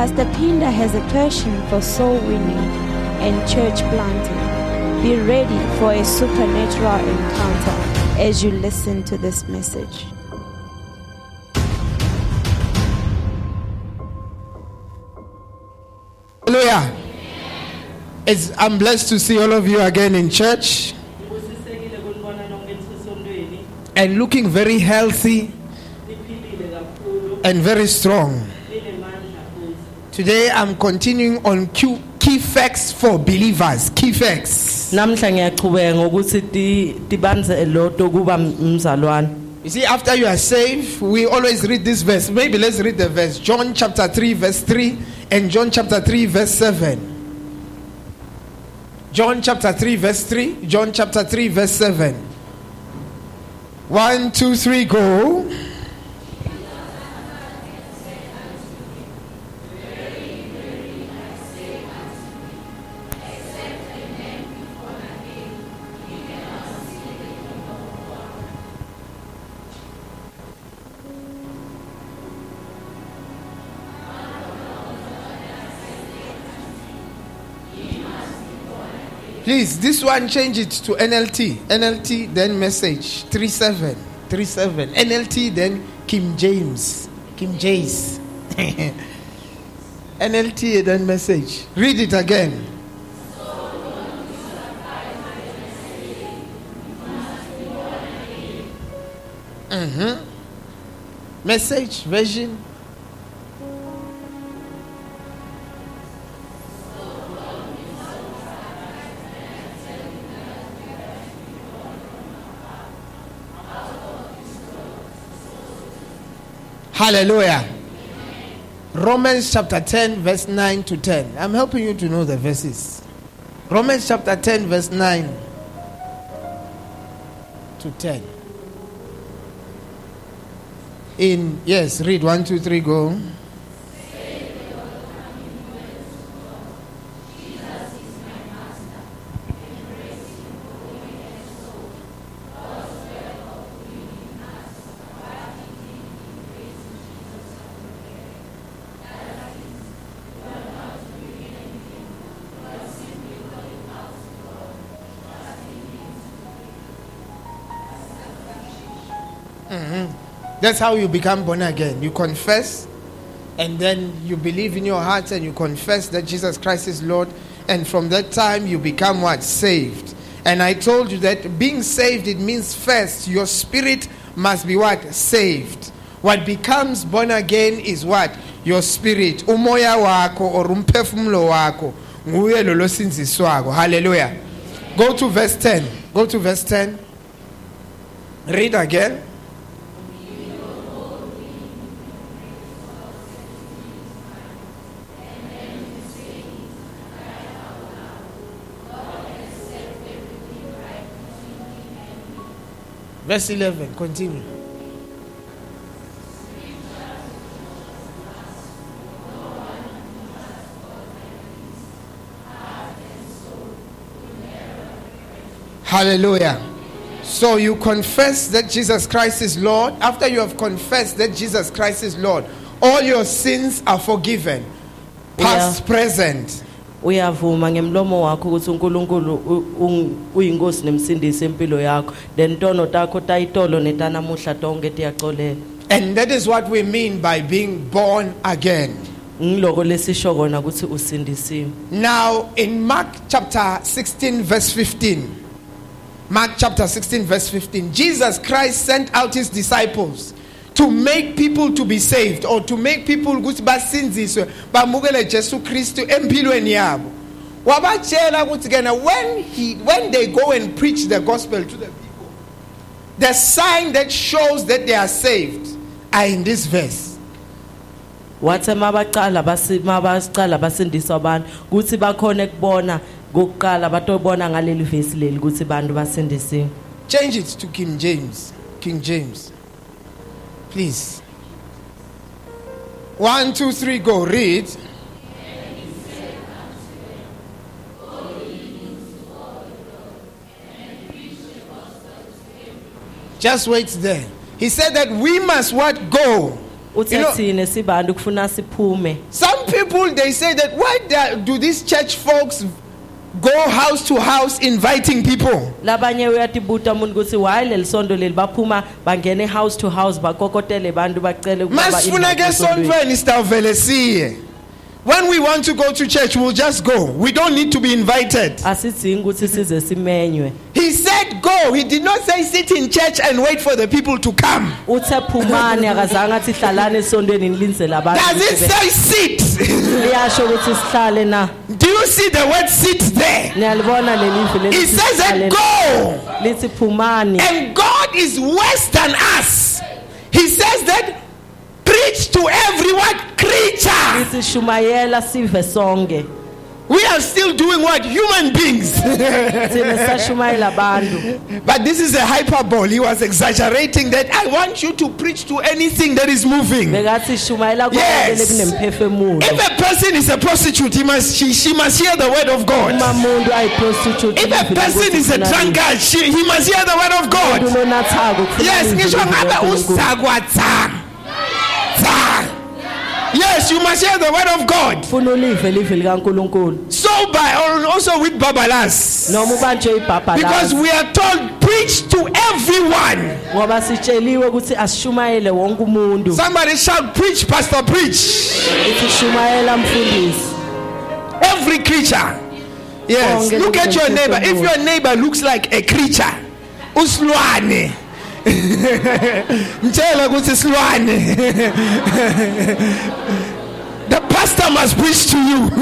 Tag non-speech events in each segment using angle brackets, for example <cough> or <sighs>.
Pastor Pinda has a passion for soul winning and church planting. Be ready for a supernatural encounter as you listen to this message. Hallelujah. It's, I'm blessed to see all of you again in church and looking very healthy and very strong. Today I'm continuing on Q, key facts for believers. Key facts. namhla ngiyachubeka ngokuthi ti- tibanze loto kuba mzalwane You see, after you are saved, we always read this verse. Maybe let's read the verse. John chapter 3, verse 3, and John chapter 3, verse 7. John chapter 3, verse 3, John chapter 3, verse 7. One, two, three, go. Please, this one change it to NLT. NLT, then message. 37. 37. NLT, then King James. King James. <laughs> NLT, then message. Read it again. Mhm. Message version. Hallelujah. Romans chapter 10, verse 9 to 10. I'm helping you to know the verses. Romans chapter 10, verse 9 to 10. In, yes, read 1, 2, 3, go. That's how you become born again. You confess, and then you believe in your heart and you confess that Jesus Christ is Lord. And from that time, you become what? Saved. And I told you that being saved, it means first, your spirit must be what? Saved. What becomes born again is what? Your spirit. Umoya wako or umphefumulo wako. Nguye. Hallelujah. Go to verse 10. Go to verse 10. Read again. Verse 11, continue. Hallelujah. So you confess that Jesus Christ is Lord. After you have confessed that Jesus Christ is Lord, all your sins are forgiven. Past, present. Uyavuma ngemlomo wakho ukuthi unkulunkulu uyinkosi nemsindisi empilo yakho. Then tono takho tayitolo netanamuhla tonke tiyaxolela And that is what we mean by being born again. ngiloko lesisho kona ukuthi usindisiwe. Now, in Mark chapter 16, verse 15, Mark chapter 16, verse 15, Jesus Christ sent out his disciples to make people to be saved or to make people ukuthi basinziswe bamukele Jesu Kristu empilweni yabo. Wabatshela ukuthi kena when he when they go and preach the gospel to the people, the sign that shows that they are saved are in this verse. wathi mabaqala mabaqala basindisa abantu kuthi bakhona ekubona kokuqala batobona ngaleli vesi leli ukuthi bantu basindisiwe Change it to King James. King James. Please. One, two, three, go. Read. Just wait there. He said that we must what go. You know- thine sibantu kufuna siphume Some people they say that why do these church folks go house to house inviting people? labanye uyatibuta umuntu ukuthi why leli sondo leli baphuma bangene house to house bakokotele bantu bacele ukuba Masifuna ba-invite esondweni. sontweni sitawuvele siye. When we want to go to church, we'll just go. We don't need to be invited. asidzingi ukuthi size simenywe He said go. He did not say sit in church and wait for the people to come. uthe phumani akazange athi hlalani esondweni nilindizele abantu Does it say sit? <laughs> liyasho ukuthi sihlale na Do you see the word sit there? He says that go. And God is worse than us. He says that preach to every what creature. lithi shumayela sive sonke We are still doing what? Human beings. <laughs> thina sisashumayela abantu but this is a hyperbole. He was exaggerating that I want you to preach to anything that is moving. Yes. If a person is a prostitute, he must she, she must hear the word of God. If a person is a drunkard, she, he must hear the word of God. Yes, Yes, you must hear the word of God. funa ulive live likankulunkulu So by also with babalas. noma ubanjwe ibhabha Because we are told preach to everyone. ngoba sitsheliwe ukuthi asishumayele wonke umuntu Somebody shout preach, pastor preach. mfundisi Every creature. Yes. Look at your neighbor. If your neighbor looks like a creature, uslwane. <laughs> Mtshela ukuthi silwane. <laughs> The pastor must preach to you. <laughs>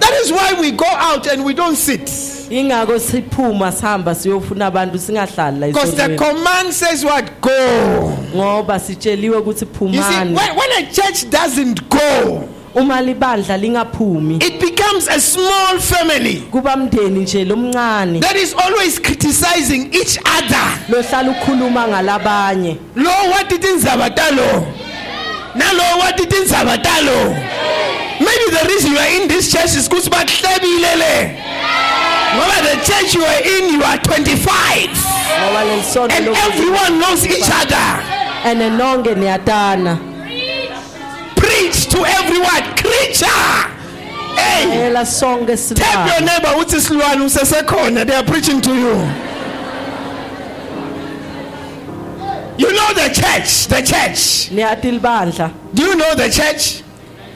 That is why we go out and we don't sit. ingako siphuma sihamba siyofuna abantu singahlali la Because the command says what? Go. ngoba sitsheliwe ukuthi You see, phumani when, when a church doesn't go, uma libandla lingaphumi it becomes a small family kuba mndeni nje lomncane that is always criticizing each other. lohlala ukhuluma ngalabanye Lo what did inzaba talo? Nalo what did inzaba talo? Maybe the reason you are in this church is because lele. Ngoba the church you are in, you are 25. ngoba leli sonto And everyone knows each other. ene nonke niyatana to everyone. Creature. Hey. ela sonke Tell your silwane neighbor uthi silwane usesekhona they are preaching to you. You know the church, the church. niyati libandla Do you know the church?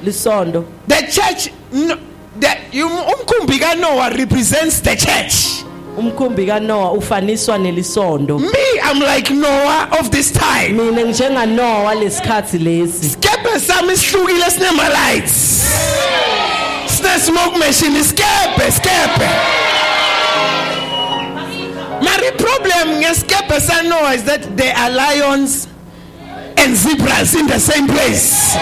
lisondo The church no, the you umkhumbi kaNoah represents the church. Umkhumbi kanowa ufaniswa nelisondo Me I'm like Noah of this time. mina njenganowa lesikhathi lesi Skepe sami sihlukile sinema lights. Sine smoke machine skepe skepe. My problem ngeskepe sa Noah is that there are lions and zebras in the same place.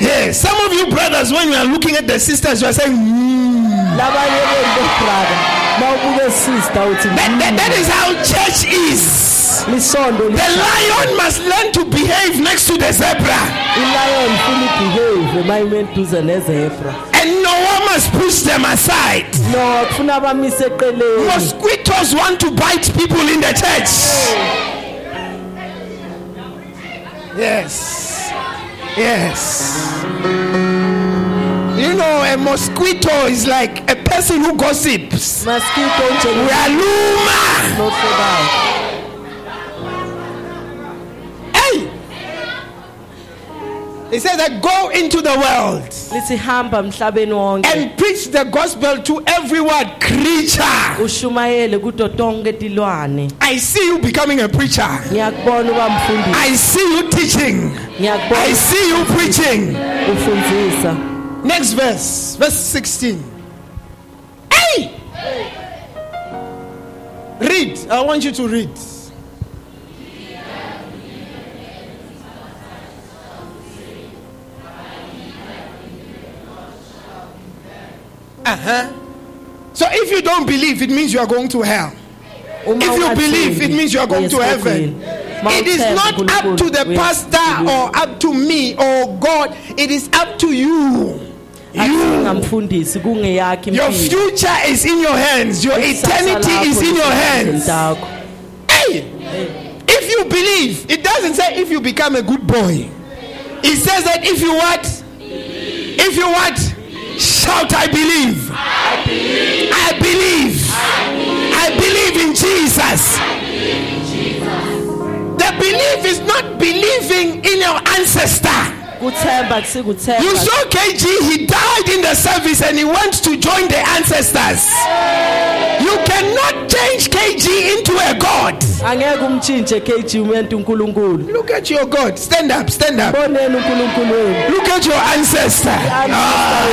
Yes, some of you brothers, when you are looking at the sisters, you are saying, "Hmm." labanye bento brother bawubuke sister uthi that, that, that is how church is. lisondo The lion must learn to behave next to the zebra, ilion funa ibehave mayime eduze nezebra and Noah must push them aside. no kufuna bamise eqeleni Mosquitoes want to bite people in the church. Yes. Yes. You know, a mosquito is like a person who gossips. mosquito We are luma. njengenohlekayo Hey! He said that go into the world lithi hamba emhlabeni wonke and preach the gospel to every word creature. ushumayele kuto tonke tilwane I see you becoming a preacher. I see you teaching. I see you preaching. Next verse, verse 16. Hey! Read. I want you to read. Uh-huh. So if you don't believe, it means you are going to hell. If you believe, it means you are going to heaven. It is not up to the pastor or up to me or God. It is up to you. Asingamfundisi kungeyakhe Your impilo. future is in your hands. Your eternity is in your hands. Hey, if you believe, it doesn't say if you become a good boy. It says that if you what? If you what? Shout, I believe. I believe. I believe in Jesus. The belief is not believing in your ancestor. You saw KG, he died in the service and he went to join the ancestors. You cannot change KG into a God. angeke umtshintshe kg umuntu unkulunkulu Look at your God. Stand up, stand up. boneni unkulunkulu wenu Look at your ancestor. ancestor ah.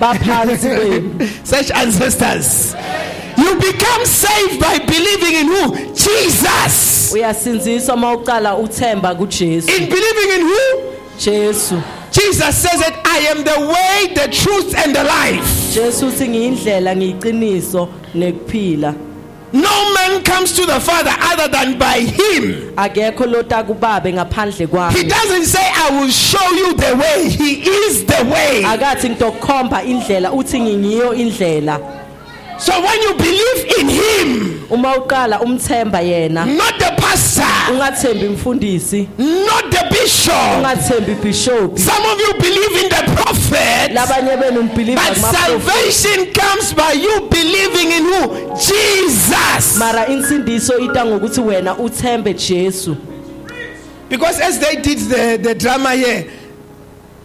baphansi kwenu <laughs> Such ancestors. You become saved by believing in who? Jesus. uyasinziswa uma uqala uthemba kujesu In believing in who? jesu Jesus says that I am the way, the truth, and the life. jesu uthi ngiyindlela ngiyiqiniso nekuphila No man comes to the Father other than by him. akekho lota kubabe ngaphandle He kwami doesn't say, I will show you the way. He is the way. akathi ngitokukhomba indlela uthi ngingiyo indlela So when you believe in him, uma uqala umthemba yena not the pastor, ungathembi mfundisi not the bishop, ungathembi bishop some of you believe in the prophet, labanye benu nibhiliva but salvation comes by you believing in who? Jesus. mara insindiso ita ngokuthi wena uthembe jesu Because as they did the, the drama here,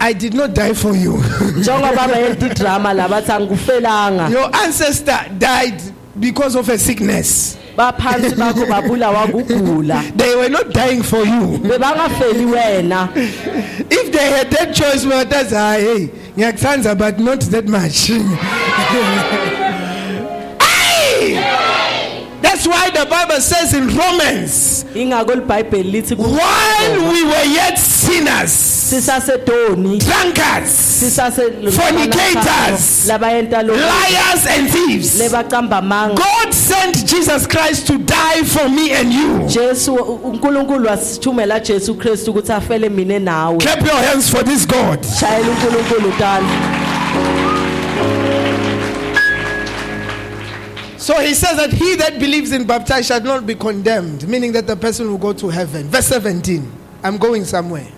I did not die for you. njengoba bayenta idrama la bathi angikufelanga Your ancestor died because of a sickness. baphansi bakho babulawa kugula They were not dying for you. bebangafeli wena If they had that choice, that's ah, hey, ngiyakuthanda, but not that much. <laughs> That's why the Bible says in Romans, ingako libhayibheli lithi ku- while we were yet sinners, drunkards, Fornicators. liars, and thieves, God sent Jesus Christ to die for me and you. Jesu u- uNkulunkulu wasithumela Jesu Kristu ukuthi afele mina nawe Clap your hands for this God. So he says that he that believes in baptized shall not be condemned, meaning that the person will go to heaven. Verse 17. I'm going somewhere.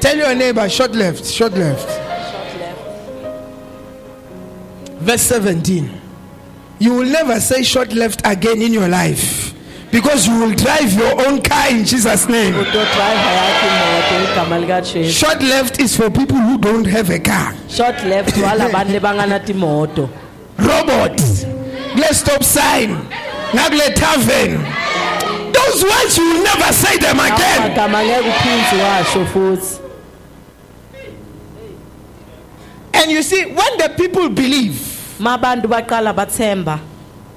Tell your neighbor, short left, short left. Verse 17. You will never say short left again in your life because you will drive your own car in Jesus' name. utodrayiva yakhe imoto igama lika Jesu Short left is for people who don't have a car. short left walabantu lebangana timoto robot kule stop sign. Ngakule tavern. Those words you will never say them again. Amagama ngeke uphinzi washo futhi and you see when the people believe mabantu baqala bathemba.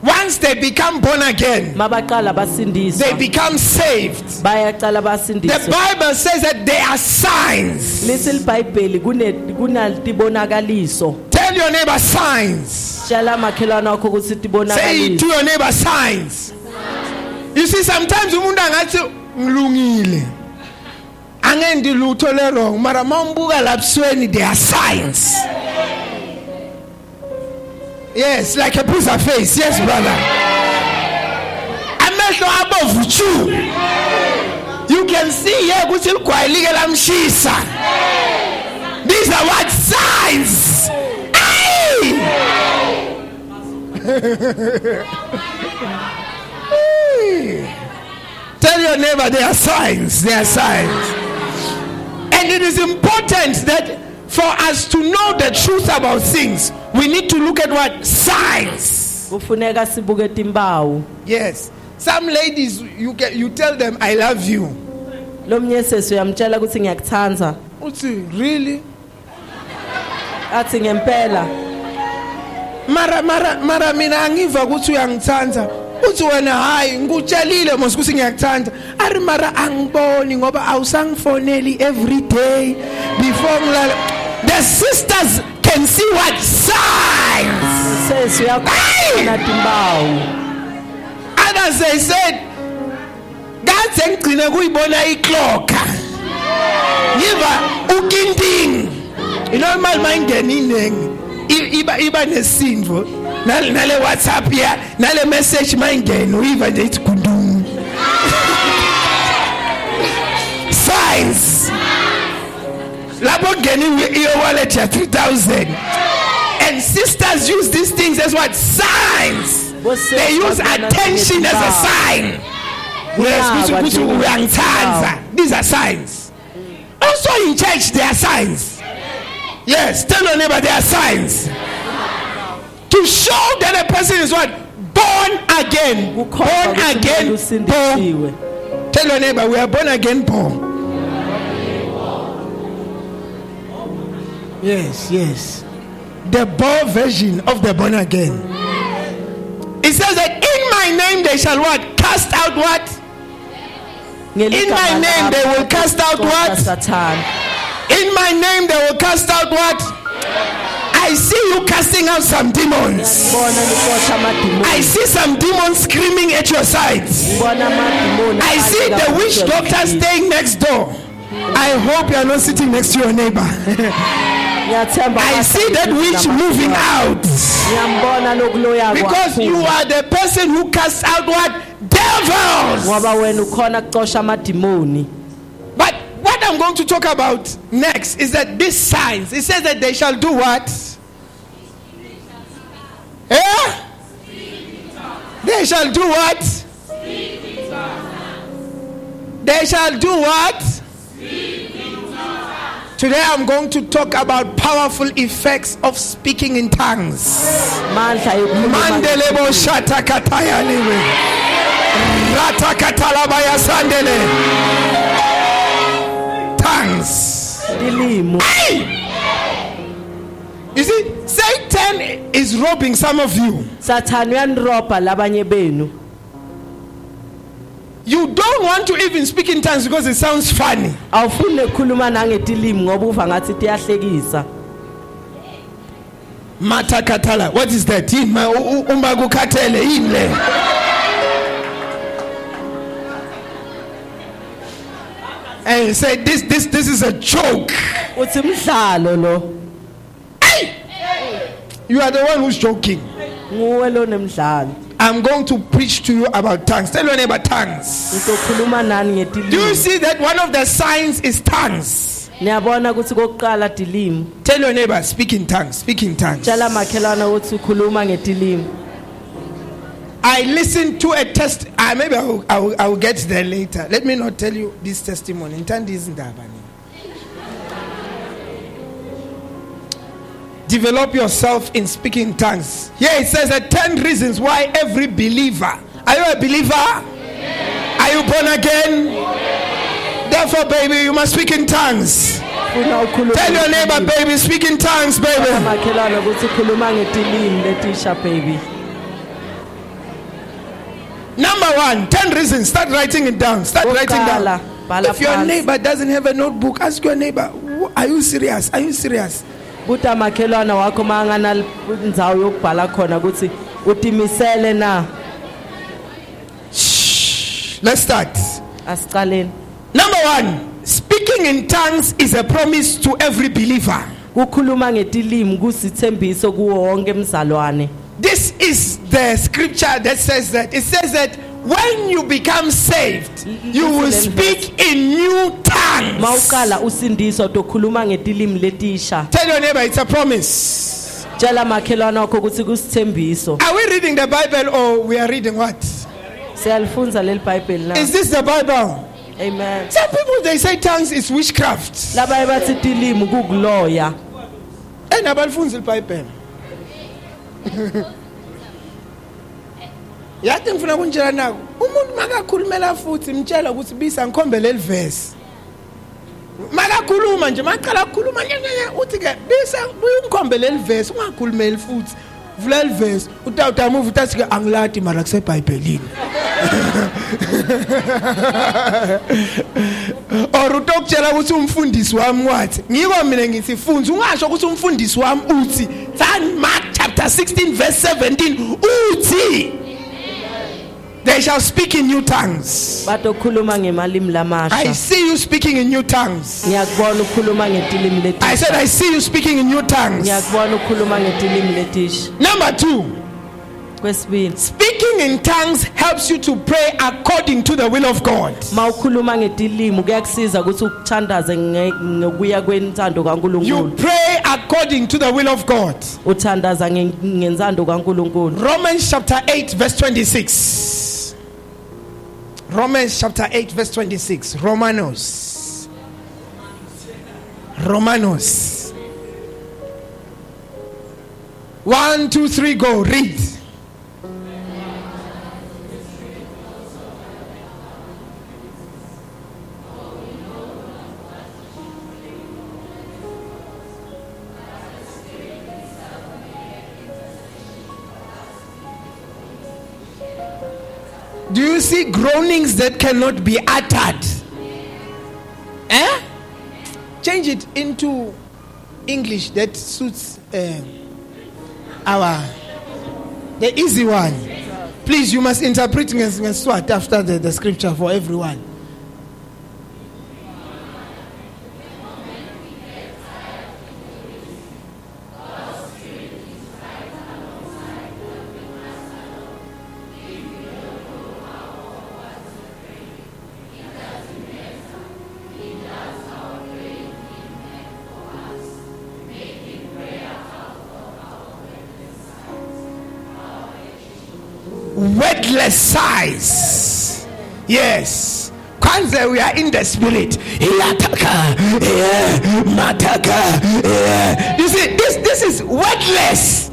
once they become born again they become saved. The bible says that there are signs tell your neighbor signs. Tshela makhelwane wakho ukuthi say to tibonakaliso your neighbor signs. You see sometimes umuntu angathi ngilungile. Angendi lutho le wrong mara mawumbuka lapsweni there are signs. Yes like a pizza face. Yes brother. Amehlo abovu chu you can see here ukuthi ligwayi like lamshisa. These are what signs. <laughs> Tell your neighbor there are signs. There are signs. And it is important that for us to know the truth about things, we need to look at what? Signs. kufuneka sibuke timpawu Yes. Some ladies, you, get, you tell them, I love you. lo mnyesesi uyamtshela ukuthi ngiyakuthanza Uthi, really? athi ngempela Mara, mara, mara mina angiva ukuthi uyangithanda. Uthi wena hayi ngikutshelile mos ukuthi ngiyakuthanda. Ari mara angiboni ngoba awusangifoneli every day before ngilala. The sisters can see what siyakhona timbawu others they said kade ngigcine kuyibona icloka yiva ukinting you know imali mayingena iningi i- iba iba nesindvo. Nale whatsapp ya nale message mayingena uyiva nje ithi gundung signs. Lapho kungena i- iyo wallet ya 3000 and sisters use these things as what? Signs. They use attention as a sign. Yes kuthi kuthi uyangithanda these are signs. Also in church there are signs yes tell your neighbor there are signs. To show that a person is what? Born again. Born again born. tell your neighbor we are born again born. Yes yes. The born version of the born again. It says that in my name they shall what? Cast out what? In my name they will cast out what? In my name they will cast out what? I see you casting out some demons. I see some demons screaming at your sides. I see the witch doctor staying next door. I hope you are not sitting next to your neighbor. I see that witch moving out because you are the person who casts out what devils. ngoba wena ukhona kucosha amadimoni But what I'm going to talk about next is that these signs, it says that they shall do what? Yeah? They shall do what? They shall do what? Today I'm going to talk about powerful effects of speaking in tongues. Tongues. You see, Satan is robbing some of you. sathana uyanirobha labanye benu You don't want to even speak in tongues because it sounds funny. awufuni nekhuluma nangetilimi ngoba uva ngathi tiyahlekisa Mata katala. What is that? Yini ma- u- u- Uma kukhathele yini le? And you say this this this is a joke. lo You are the one who's joking. nguwe lo nemdlalo I'm going to preach to you about tongues. Tell your neighbor tongues. Do you see that one of the signs is tongues? niyabona ukuthi kokuqala tilimi Tell your neighbor, speak in tongues, speak in tongues. tshela makhelwana ukuthi ukhuluma ngetilimi I listened to a test. Uh, maybe I will, I, will, I will get there later. Let me not tell you this testimony. Ntandi izindaba ni. Develop yourself in speaking tongues. Here it says that 10 reasons why every believer. Are you a believer? Are you born again? Therefore, baby, you must speak in tongues. funa Tell your neighbor, baby, speak in tongues, baby. Number one, 10 reasons. Start writing it down. Start writing down. bhala If your neighbor doesn't have a notebook, ask your neighbor, Are you serious? Are you serious? buta makhelwana wakho mangana indzawo yokubhala khona ukuthi utimisele na. Let's start. asicaleni Number one, speaking in tongues is a promise to every believer. kukhuluma ngetilimi kusithembiso kuwo wonke emzalwane This is the scripture that says that. It says that when you become saved, you will speak in new tongues. mawuqala usindiswa tokhuluma ngetilimi letisha Tell your neighbor it's a promise. tshela makhelwana wakho ukuthi kusithembiso Are we reading the Bible or we are reading what? siyalifunza leli bhayibheli na Is this the Bible? amen Some people they say tongues is witchcraft. labaye bathi tilimi kukuloya And abalifunzi iBhayibheli. <laughs> Yathi ngifuna kunjela nako. Umuntu makakhulumela futhi mtshela ukuthi bisa ngikhombe leli verse. Makakhuluma nje maqala ukukhuluma nyenyenye uthi ke bisa buye ungikhombe leli verse ungakhulumeli futhi. Vula leli verse utawuta move utathi ke angilati mara kuseBhayibhelini. <laughs> or utokutshela ukuthi umfundisi wami wathi ngiko mina ngithi funza ungasho ukuthi umfundisi wami uthi than mark chapter chapter 16 verse 17 uthi they shall speak in new tongues. I see you speaking in new tongues. Ngiyakubona ukhuluma ngetilimi i said i see you speaking in new tongues. Ngiyakubona ukhuluma ngetilimi letisha number 2 kwesibili speaking in tongues helps you to pray according to the will of god. Mawukhuluma ngetilimi kuyakusiza ukuthi ukuthandaze nge- ngokuya kwentando you kaNkuluNkulu pray according to the will of god. Uthandaza nge- ngensando kaNkuluNkulu. Romans chapter 8 verse 26 romans chapter 8 verse 26 romanos. Romanos. One two three go. Read you see groanings that cannot be uttered? Eh? Change it into English that suits um, our the easy one. Please, you must interpret nges- ngeswat after the, the scripture for everyone. Wordless sighs. Yes. Kwanzaa we are in the spirit. Iyataka, yeah, mataka, yeah. You see, this this is wordless.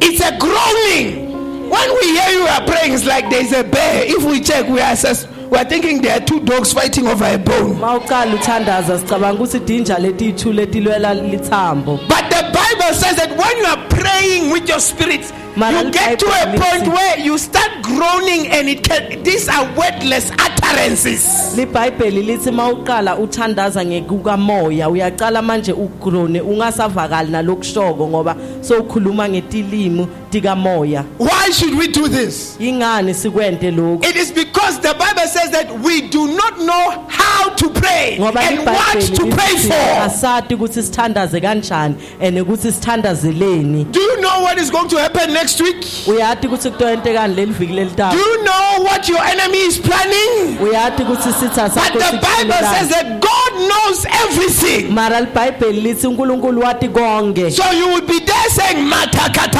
It's a groaning. When we hear you are praying, it's like there's a bear. If we check, we are assess, we are thinking there are two dogs fighting over a bone. mawuqala uthandaza sicabanga ukuthi dinja letithu letilwela lithambo But the Bible says that when you are praying with your spirit, you get to a point where you start groaning, and it can. These are wordless utterances. libhayibheli lithi mawuqala uthandaza ngekukamoya uyaqala manje ugrone ungasavakali nalokushoko ngoba sowukhuluma ngetilimi tikamoya Why should we do this? yingani sikwente lokhu It is because the Bible says that we do not know how to pray and what to pray for. asati ukuthi sithandaze kanjani and ukuthi sithandazeleni Do you know what is going to happen next week? uyati ukuthi kutoyentekani leli viki Do you know what your enemy is planning? uyati ukuthi sitha But the Bible says that God knows everything. mara libhayibheli lithi unkulunkulu wati konke So you will be there saying mata kata.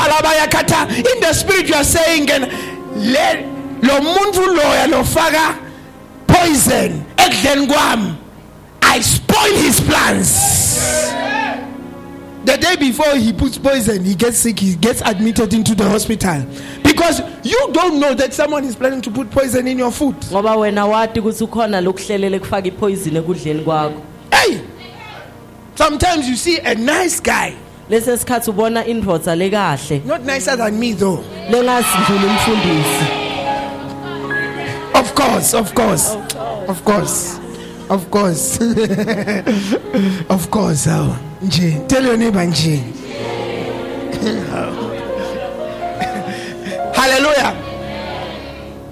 In the spirit you are saying and le lo muntu loya lofaka poison ekudleni kwami. I spoil his plans. The day before he puts poison, he gets sick, he gets admitted into the hospital. Because you don't know that someone is planning to put poison in your food. ngoba wena wati ukuthi ukhona lokuhlelele kufaka ipoison ekudleni kwakho Hey! Sometimes you see a nice guy, lesi sikhathi ubona indvodza lekahle not nicer than me though. lengasindlula umfundisi Of course, of course, of course, of course, <laughs> of course. Oh, nje, tell your neighbor nje. <laughs> Hallelujah.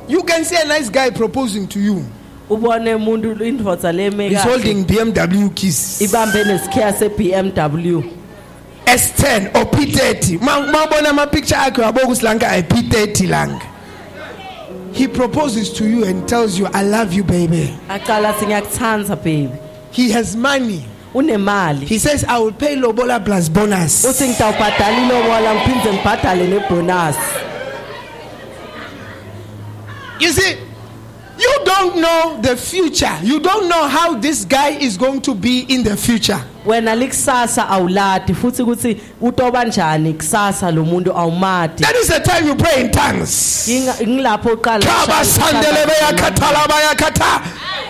You can see a nice guy proposing to you. ubone umuntu indvodza leme He's holding BMW keys. ibambe nesikhiya se-BMW S10 or P30. Ma mabona ama picture akhe waboku silanka ay P30 lang. He proposes to you and tells you I love you baby. aqala athi ngiyakuthanza baby He has money. He says I will pay lobola plus bonus. uthi ngitawubhadala ilobola ngiphinde ngibhadale nebhonasi You see, you don't know the future. You don't know how this guy is going to be in the future. Wena likusasa awulati futhi ukuthi utoba njani kusasa lo muntu awumati That is the time you pray in tongues. Yinga- ngilapho uqala Kaba sandele beya katala baya kata.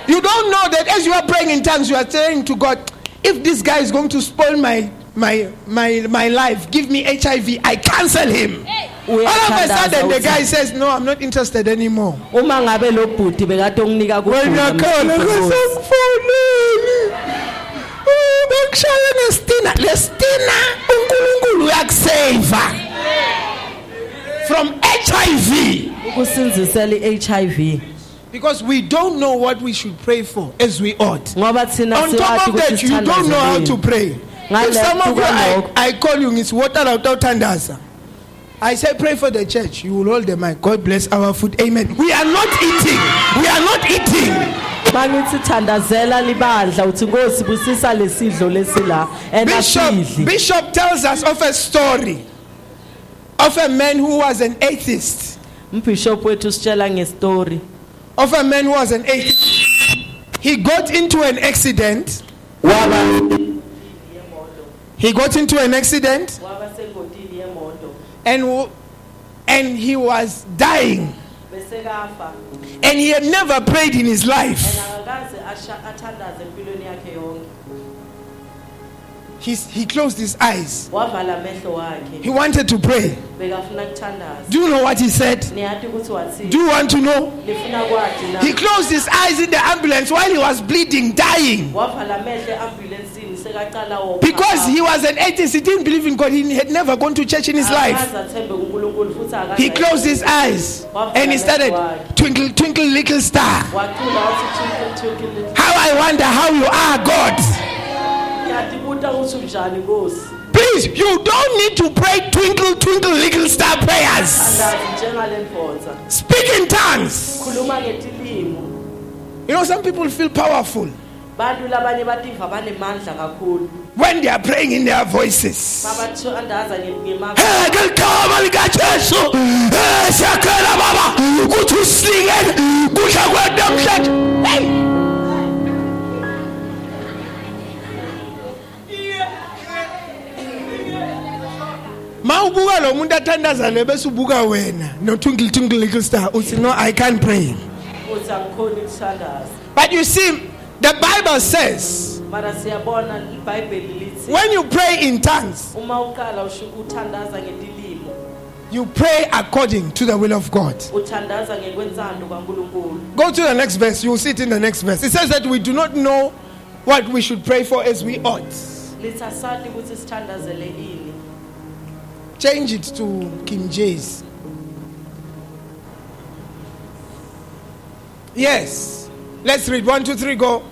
You don't know that as you are praying in tongues, you are saying to God, if this guy is going to spoil my my my my life, give me HIV, I cancel him. All of a Uyathandaza sudden, the uthi, guy says, No, I'm not interested anymore. uma ngabe lo bhuti bekade onginika wena khala ngasekufonini bekushaya nestina lestina unkulunkulu uyakuseva from HIV. ukusinzisela i-HIV Because we don't know what we should pray for as we ought. ngoba thina On top of that, you don't know how to pray. If some of you, I. I call you, it's water out of tandaza. I say, pray for the church. You will hold the mic. God bless our food. Amen. We are not eating. We are not eating. mangithi thandazela libandla uthi nkosi busisa lesidlo lesila Bishop, Bishop tells us of a story of a man who was an atheist. umbhishop wethu sitshela ngestori Of a man who was an atheist. He got into an accident. He got into an accident waba sengodini yemoto and, and he was dying. And he had never prayed in his life. and akakaze asha- athandaze empilweni yakhe yonke He's, he closed his eyes. wavala amehlo wakhe He wanted to pray. Do you know what he said? niyati ukuthi wathini Do you want to know? lifuna kwati na He closed his eyes in the ambulance while he was bleeding, dying. Wavala amehlo e-ambulensini sekaqala wo- Because he was an atheist, he didn't believe in God, he had never gone to church in his life. Akaze athembe kunkulunkulu futhi akaze He closed his eyes and he started twinkle, twinkle, little star. wacula wathi twinkle twinkle little How I wonder how you are, God. ngiyatibuta ukuthi unjani nkosi Please, you don't need to pray twinkle, twinkle, little star prayers. andazi njengale ndvodza Speak in tongues. You know, some people feel powerful bantu labanye bativa banemandla kakhulu. When they are praying in their voices. ngeligama likajesu. Eh, siyakhela baba. Ukuthi usilingele kudla kwethu namhlanje Hey! ma ubuka lo muntu athandaza le bese ubuka wena. No twinkle twinkle little star. Uthi no i can't pray. Ukuthi angikhoni ukuthandaza. But you see the bible says mara siyabona ibhayibheli lithi when you pray in tongues uma uqala usho ukuthandaza ngetilimo you pray according to the will of god uthandaza ngekwenzando kankulunkulu Go to the next verse. You will see it in the next verse. It says that we do not know what we should pray for as we ought. lithi asati ukuthi sithandazele ini Change it to King James. Yes. Let's read. One, two, three, go.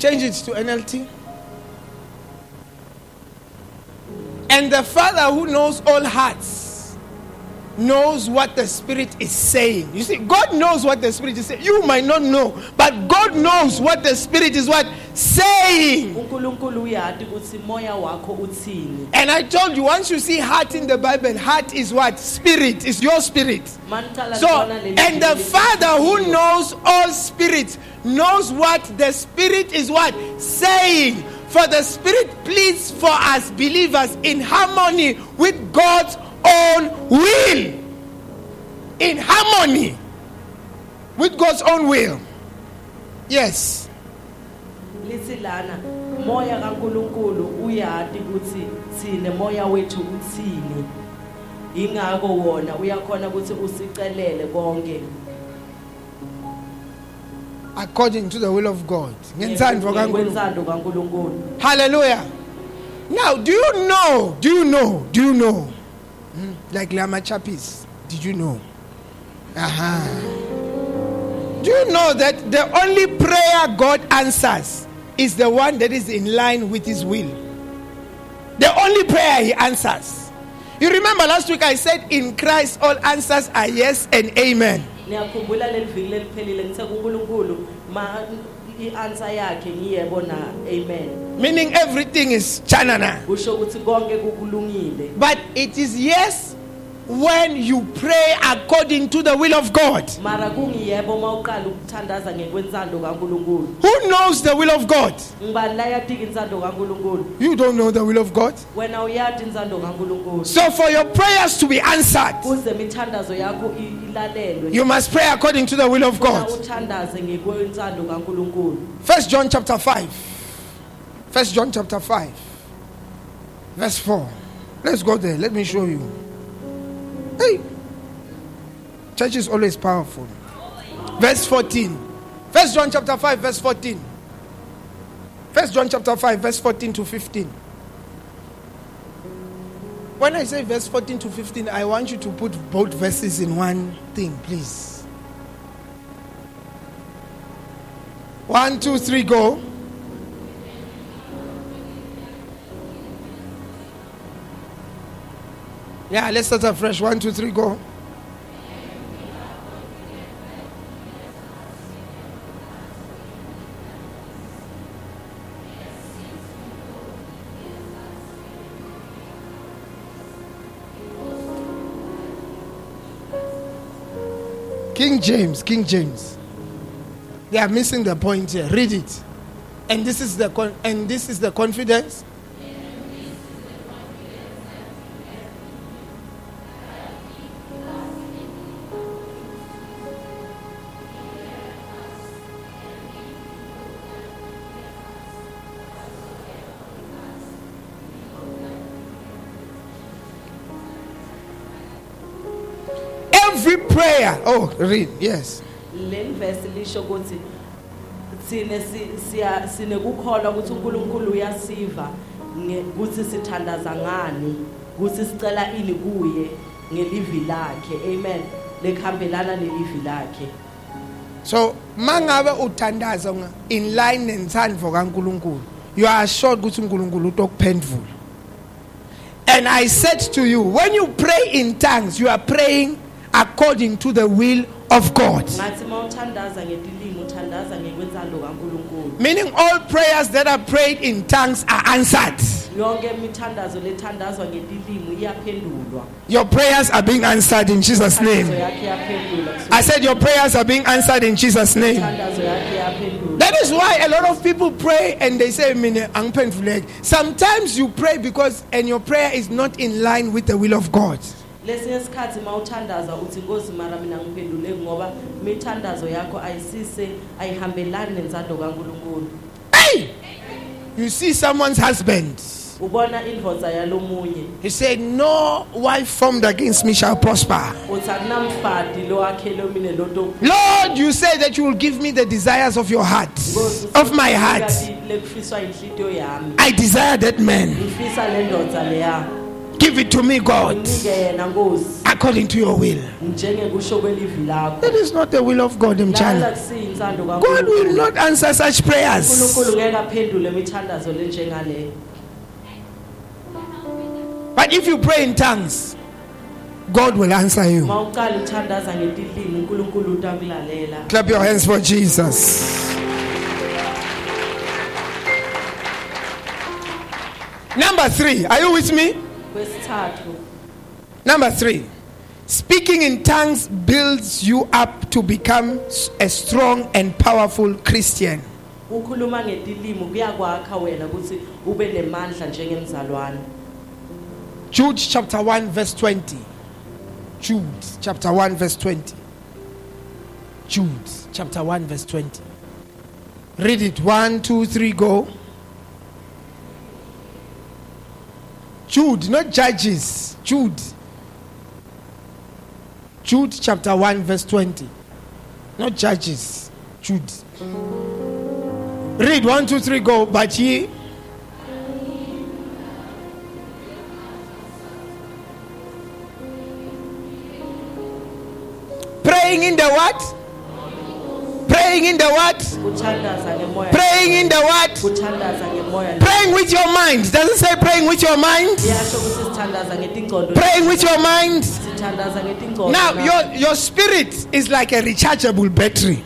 Change it to NLT. And the Father who knows all hearts knows what the Spirit is saying. You see, God knows what the Spirit is saying. You might not know, but God knows what the Spirit is what saying. unkulunkulu uyati ukuthi moya wakho uthini And I told you, once you see heart in the Bible, heart is what? Spirit, is your spirit. So, and the Father who knows all spirits knows what the Spirit is what? Saying. For the Spirit pleads for us believers in harmony with God's own will. In harmony with God's own will. Yes. lithi lana moya kankulunkulu uyati ukuthi thine moya wethu uthini ingako wona uyakhona ukuthi usicelele konke According to the will of God. KaNkulunkulu. kwenzando kankulunkulu Hallelujah. Now, do you know? Do you know? Do you know? Hmm? Like Lama Chapis. Did you know? Uh-huh. Do you know that the only prayer God answers is the one that is in line with His will? The only prayer He answers. You remember last week I said, in Christ all answers are yes and amen. Niyakhumbula leli viki leliphelile ngithe kunkulunkulu ma i-answer yakhe ngiyebo amen Meaning everything is chanana. kusho ukuthi konke kukulungile But it is yes when you pray according to the will of God. mara kungiyebo uma uqala ukuthandaza ngekwenzando kankulunkulu Who knows the will of God? ngibani la yatika inzando kankulunkulu You don't know the will of God. wena uyati inzando kankulunkulu So, for your prayers to be answered, kuze imithandazo yakho i- ilalelwe you must pray according to the will of God. First John chapter 5. First John chapter 5. Verse 4. Let's go there. Let me show you. Hey. Church is always powerful. Verse 14. First John chapter 5, verse 14. First John chapter 5, verse 14 to 15. When I say verse 14 to 15, I want you to put both verses in one thing, please. One, two, three, go. Yeah, let's start afresh. One, two, three, go. King James, King James. They are missing the point here. Read it. And this is the con- and this is the confidence. Oh, read. Yes. le verse lisho ukuthi sine si- siya sinekukholwa ukuthi uNkulunkulu uyasiva ukuthi sithandaza ngani ukuthi sicela ini kuye ngelivi lakhe amen lekhambelana nelivi lakhe So mangabe uthandaza in line nensandvo kaNkuluNkulu you are assured ukuthi uNkulunkulu utokuphendvula And I said to you when you pray in tongues you are praying according to the will of God. Ngathi mawuthandaza ngetilimi uthandaza ngekwenzalo kaNkulunkulu. Meaning all prayers that are prayed in tongues are answered. Yonke imithandazo lethandazwa ngetilimi iyaphendulwa. Your prayers are being answered in Jesus name. I said your prayers are being answered in Jesus name. Imithandazo yakhe iyaphendulwa. That is why a lot of people pray and they say. Sometimes you pray because and your prayer is not in line with the will of God. Lesinye isikhathi mawuthandaza uthi nkosi mara mina ngiphenduleki ngoba imithandazo yakho ayisise ayihambelani kaNkulunkulu Hey! You see someone's husband. ubona indvodza yalomunye He said, No wife formed against me shall prosper. uthi lo loto Lord, you say that you will give me the desires of your heart, of my heart. lekufiswa inhlitiyo yami I desire that man. ngifisa le ndodza leya Give it to me, God, unike yena nkosi according to your will. That is not the will of God, lala Mchala. God will not answer such prayers. unkulunkulu ngeke aphendule imithandazo lenjengaleyo But if you pray in tongues, God will answer you. uma uqala uthandaza ngetilimi unkulunkulu utakulalela Clap your hands for Jesus. Number three, are you with me? Number three, speaking in tongues builds you up to become a strong and powerful Christian. ukhuluma ngetilimi kuyakwakha wena ukuthi ube nemandla njengemzalwane Jude chapter 1, verse 20. Jude chapter 1, verse 20. Jude chapter 1, verse 20. Read it. One, two, three, go. Jude, not judges. Jude. Jude chapter 1, verse 20. Not judges. Jude. Read one, two, three, go. But ye. Praying in the what? Praying in the what? Praying in the what? Praying with your mind. Doesn't say praying with your mind. iyasho ukuthi sithandaza ngetingcondo Praying with your mind. Now your your spirit is like a rechargeable battery.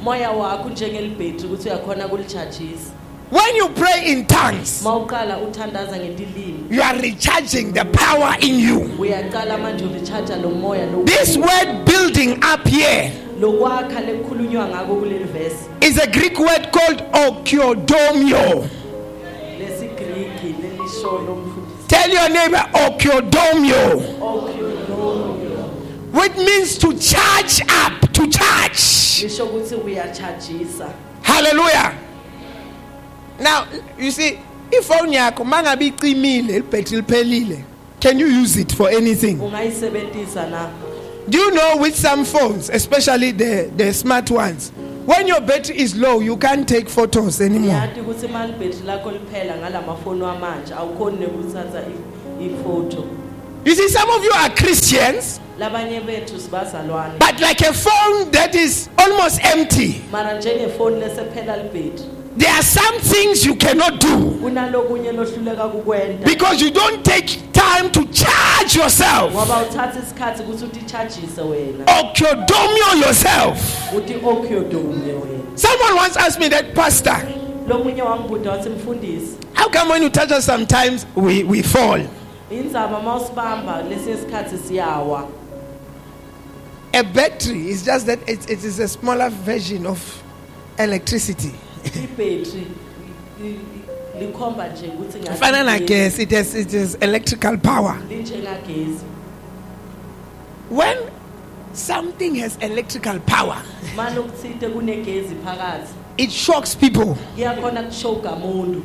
Moya wakho njengelibhetri ukuthi uyakhona kulichajisa When you pray in tongues, uma uqala uthandaza ngetilimi you are recharging the power in you. uyaqala manje ulichaja lo moya lo- This word building up here lokwakha lekukhulunywa ngako kuleli vesi is a Greek word called okiodomio. lesigriki lelisho lomfundisi Tell your neighbor okiodomio, which means to charge up, to charge. lisho ukuthi uyachajisa Hallelujah. Now, you see, ifone yakho mangabe icimile ibhetri liphelile, can you use it for anything? na Do you know with some phones, especially the, the smart ones, when your battery is low, you can't take photos anymore. ngiyati ukuthi uma libhetri lakho liphela ngalamafoni wamanje awukhoni nekuthatha i- You see, some of you are Christians, labanye bethu sibazalwane but like a phone that is almost empty. mara njengefoni lesephela libhetri There are some things you cannot do kunalokunye lohluleka kukwenta because you don't take time to charge yourself ngoba uthatha isikhathi ukuthi uti-chargise wena or yourself. Someone once asked me that, Pastor, lomunye wangibuda wathi mfundisi how come when you touch us sometimes we, we fall? indzaba uma usibamba lesinye isikhathi siyawa A battery is just that it, it is a smaller version of electricity. Ibhetri li- li- likhomba nje ukuthi ngathi Fana na ligesi, gas, it has it is electrical power. linjengagesi When something has electrical power, manje kunegezi phakathi it shocks people. kuyakhona kushoga muntu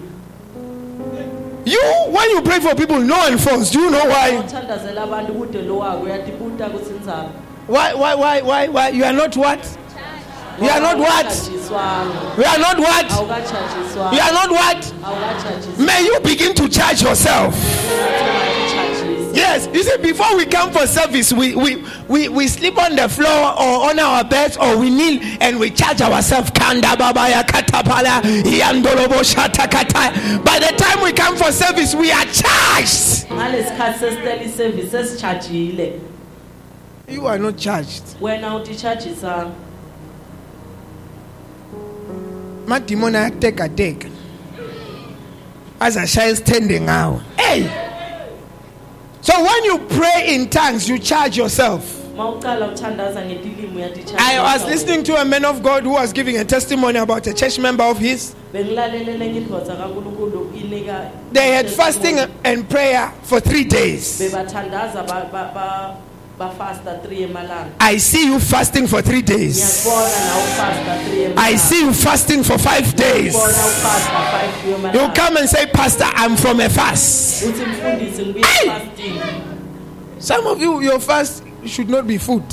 You, when you pray for people, no falls. Do you know why? uthandazela abantu kude lo wako uyatibuta ukuthi indzaba Why, why, why, why, why? You are not what? You are not what? We are not what? We are not what? May you begin to charge yourself. Yes, you see, before we come for service, we, we, we, we sleep on the floor or on our beds or we kneel and we charge ourselves. Kanda. By the time we come for service, we are charged. You are not charged. wena utitshajisanga Madimon ayakuteka teka. Azashaya isithende ngawo. Hey! So when you pray in tongues, you charge yourself. uma ucala uthandaza ngetilimi uyatitshajisa I was listening to a man of God who was giving a testimony about a church member of his. They had fasting and prayer for three days. Bebathandaza ba- ba- ba- bafasta 3 emalanga I see you fasting for three days. ngiyakubona na ufasta 3 I see you fasting for five days. bona ufasta 5 You come and say, Pastor, I'm from a fast. uthi mfundisi ngibuye Hey! Some of you, your fast should not be food.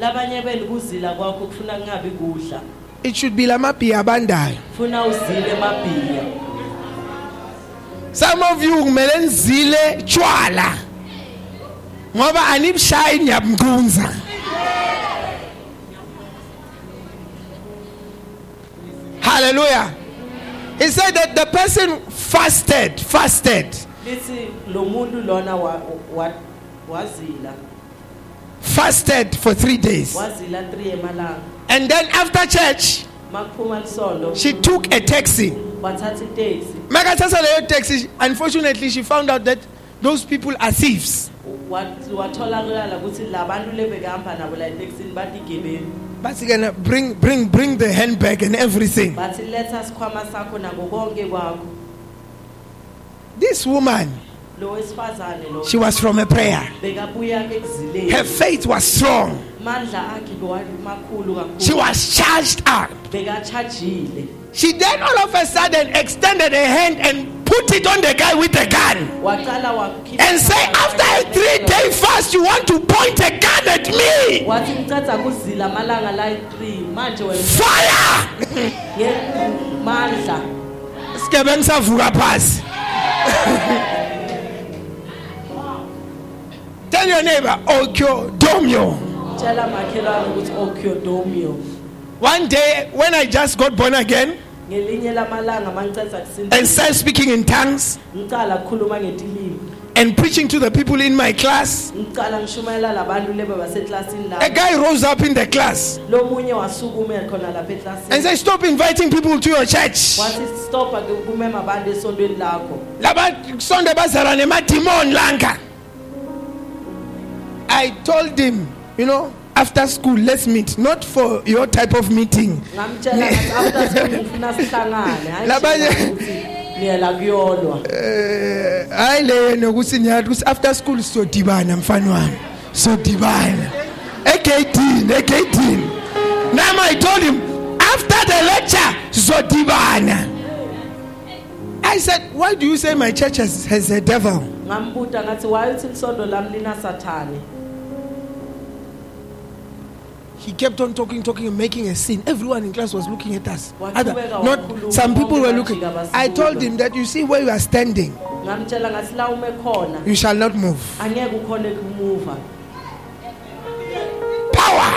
labanye benu kuzila kwakho kufuna kungabi kudla It should be lamapia bandayo. funa uzile emabhiya Some of you kumele nizile tshwala. Ngoba anibushayi niyabungunza. Hallelujah. He said that the person fasted, fasted, lithi lo muntu lona wa- wa- wazila fasted for three days. wazila 3 emalanga And then after church, makuphuma lisondo she took a taxi. wathatha iteksi Makathatha leyo taxi, unfortunately, she found out that those people are thieves. Wat- watholakala ukuthi labantu lebekahamba nabo la etekisini batigebengu But bring, bring, bring the handbag and everything. bathi letha sikhwama sakho nako konke kwakho This woman, lo wesifazane lo she was from a prayer. bekabuya ekuzileni Her faith was strong. Mandla akhe makhulu She was charged up. She then all of a sudden extended her hand and put it on the guy with the gun and say, After a three day fast, you want to point a gun at me? wathi ngiceda kuzila amalanga la 3 manje wena Fire! mandla Skebengu savuka. <laughs> Tell your neighbor, oh, Okyo Domyo. Tshela makhelwane ukuthi okyodomio oh, One day, when I just got born again ngelinye lamalanga mangiceda and started speaking in tongues ngicala kukhuluma ngetilimi. and preaching to the people in my class, ngicala ngishumayela labantu lebe baseklasini a guy rose up in the class. Lo munye wasukuma khona lapha and said, Stop inviting people to your church. wathi stopha ke kumema abantu esondweni lakho. Laba sonde bazalwa nemadimon langa. I told him, you know, after school, let's meet. Not for your type of meeting. after school ngifuna sihlangane. Hayi Labanye- njena ukuthi niyela kuyolwa. Eh, hayi leyo nokuthi niyathi ukuthi after school siyodibana mfana wami. Siyodibana egeyidini egeyidini. Nami i told him after the lecture sizodibana. I said why do you say my church has, has a devil He kept on talking, talking, and making a scene. Everyone in class was looking at us. Other, not some people were looking. I told him that you see where you are standing, ngamtshela ngathi la ume khona you shall not move. angeke ukhone kumuva Power.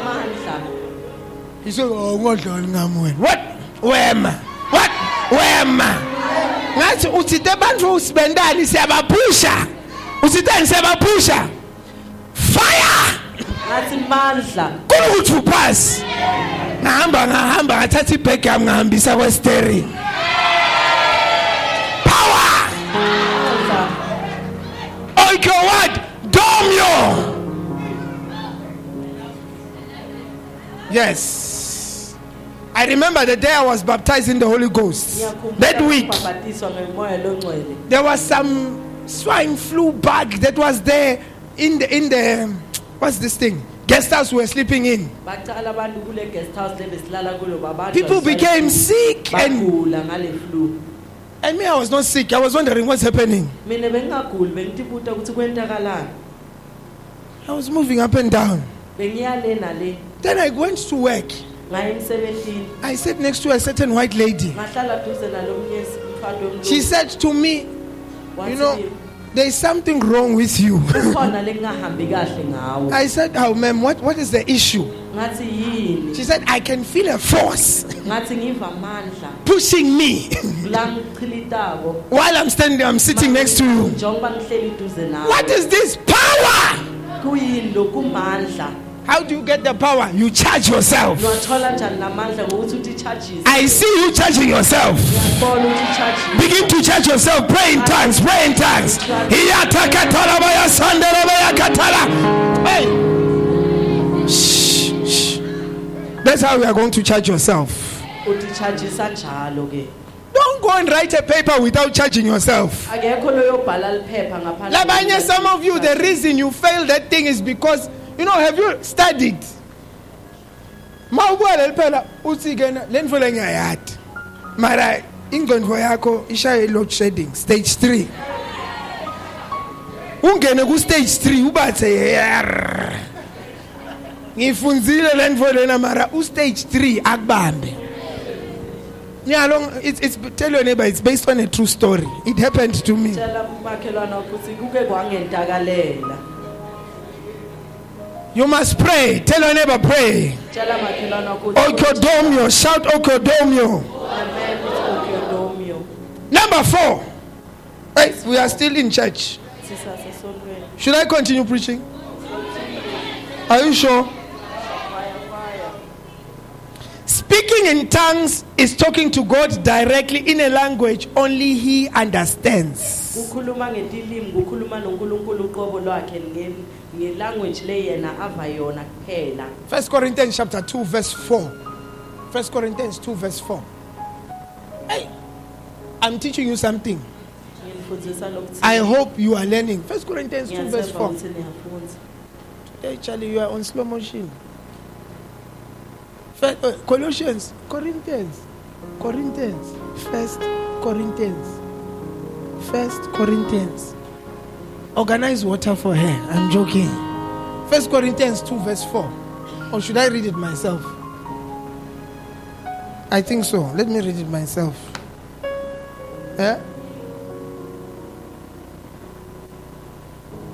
amandla He said, "Oh, ngodlala ngamweni." What? Wema. What? Wema. Ngathi uthinte abantu usibendani siyabapusha. Uthinte siyabapusha. Fire! Kunokuthi uphasi. Ngahamba ngahamba ngathatha ibhegi yami ngahambisa kwestering power! Oikho what domyo yes. I remember the day i was baptized in the holy ghost. That week. baptiswa ngomoya longcwele. There was some swine flu bug that was there in the in the what's this thing? Guest house we were sleeping in. Bacala abantu kule guest house le besilala kulo babantu people became sick and bagula ngale flu and me i was not sick. I was wondering what's happening. Mina bengingaguli bengitibuta ukuthi kwentakalani i was moving up and down. Then i went to work. I sat next to a certain white lady. Ngahlala duze nalomnye mfana she said to me you know there is something wrong with you. Kukhona lekungahambi kahle ngawo i said oh ma'am what, what is the issue? She said i can feel a force ngathi ngiva amandla. pushing me. While i'm standing i'm sitting next to you. Njengoba ngihleli duze nawe. What is this? Power! Kuyini lo kumandla how do you get the power you charge yourself niwathola njani namandla ngokuthi uthi charges i see you charging yourself bona uthi charges Begin to charge yourself. Pray in tongues. Pray in tongues. Hiyatakatala bayasandala bayakatala. Hey. Shh, shh. That's how we are going to charge yourself. uthi chargisa njalo ke Don't go and write a paper without charging yourself. akekho loyobhala liphepha ngaphandle Labanye, some of you, the reason you fail that thing is because, you know, have you studied? Mawubuya leli phela uthi ke le nto le ngiyayadi. Mara ingqondo yakho ishaye load shedding stage 3. Ungene ku stage 3 ubathe "Yarr." Ngifunzile le nto lena mara u stage 3 akubambe. Yeah, long, it's, it's tell your neighbor it's based on a true story. It happened to me. tshela umakhelwana ukuthi kuke kwangentakalela You must pray. Tell your neighbor, pray. tshela makhelwana ukuthi Okodomio. Shout Okodomio. Number four. Hey, we are still in church. Should I continue preaching? Are you sure? Speaking in tongues is talking to God directly in a language only He understands. Kukhuluma ngetilimi kukhuluma nonkulunkulu uqobo lwakhe nge- ngelanguage le yena ava yona kuphela First Corinthians chapter 2, verse 4. First Corinthians 2, verse 4. Hey, I'm teaching you something. nginifundzisa I hope you are learning. First Corinthians 2, verse ngiyaseva 4. ukuthi Hey, Charlie, you are on slow motion. First, uh, Colossians, Corinthians, Corinthians, First Corinthians, First Corinthians. Organize water for her. I'm joking. First Corinthians 2, verse 4. Or should I read it myself? I think so. Let me read it myself. Yeah?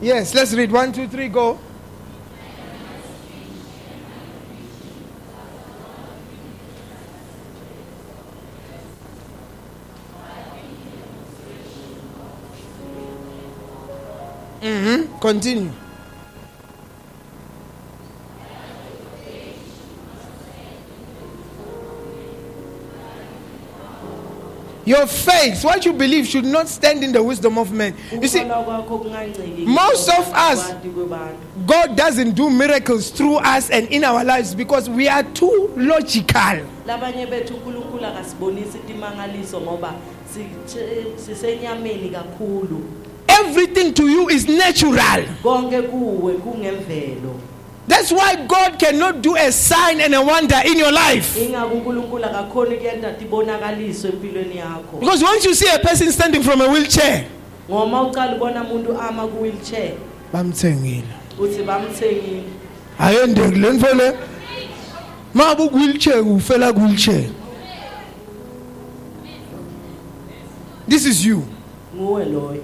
Yes, let's read. One, two, three, go. Continue. Your faith, what you believe, should not stand in the wisdom of men. You see, ukukholwa kwakho kunganciki most of us- God doesn't do miracles through us and in our lives because we are too logical. Labanye bethu unkulunkulu akasibonisi timangaliso ngoba si- sisenyameni kakhulu Everything to you is natural. konke kuwe kungemvelo. That's why God cannot do a sign and a wonder in your life. ingako unkulunkulu akakhoni kuyenta tibonakaliso empilweni yakho. Because once you see a person standing from a wheelchair, ngoma ucala ubona umuntu ama ku-wheelchair. bamthengile. uthi bamthengile. Ayendeki le nto le mabu wheelchair ufela wheelchair this is you. Nguwe loyo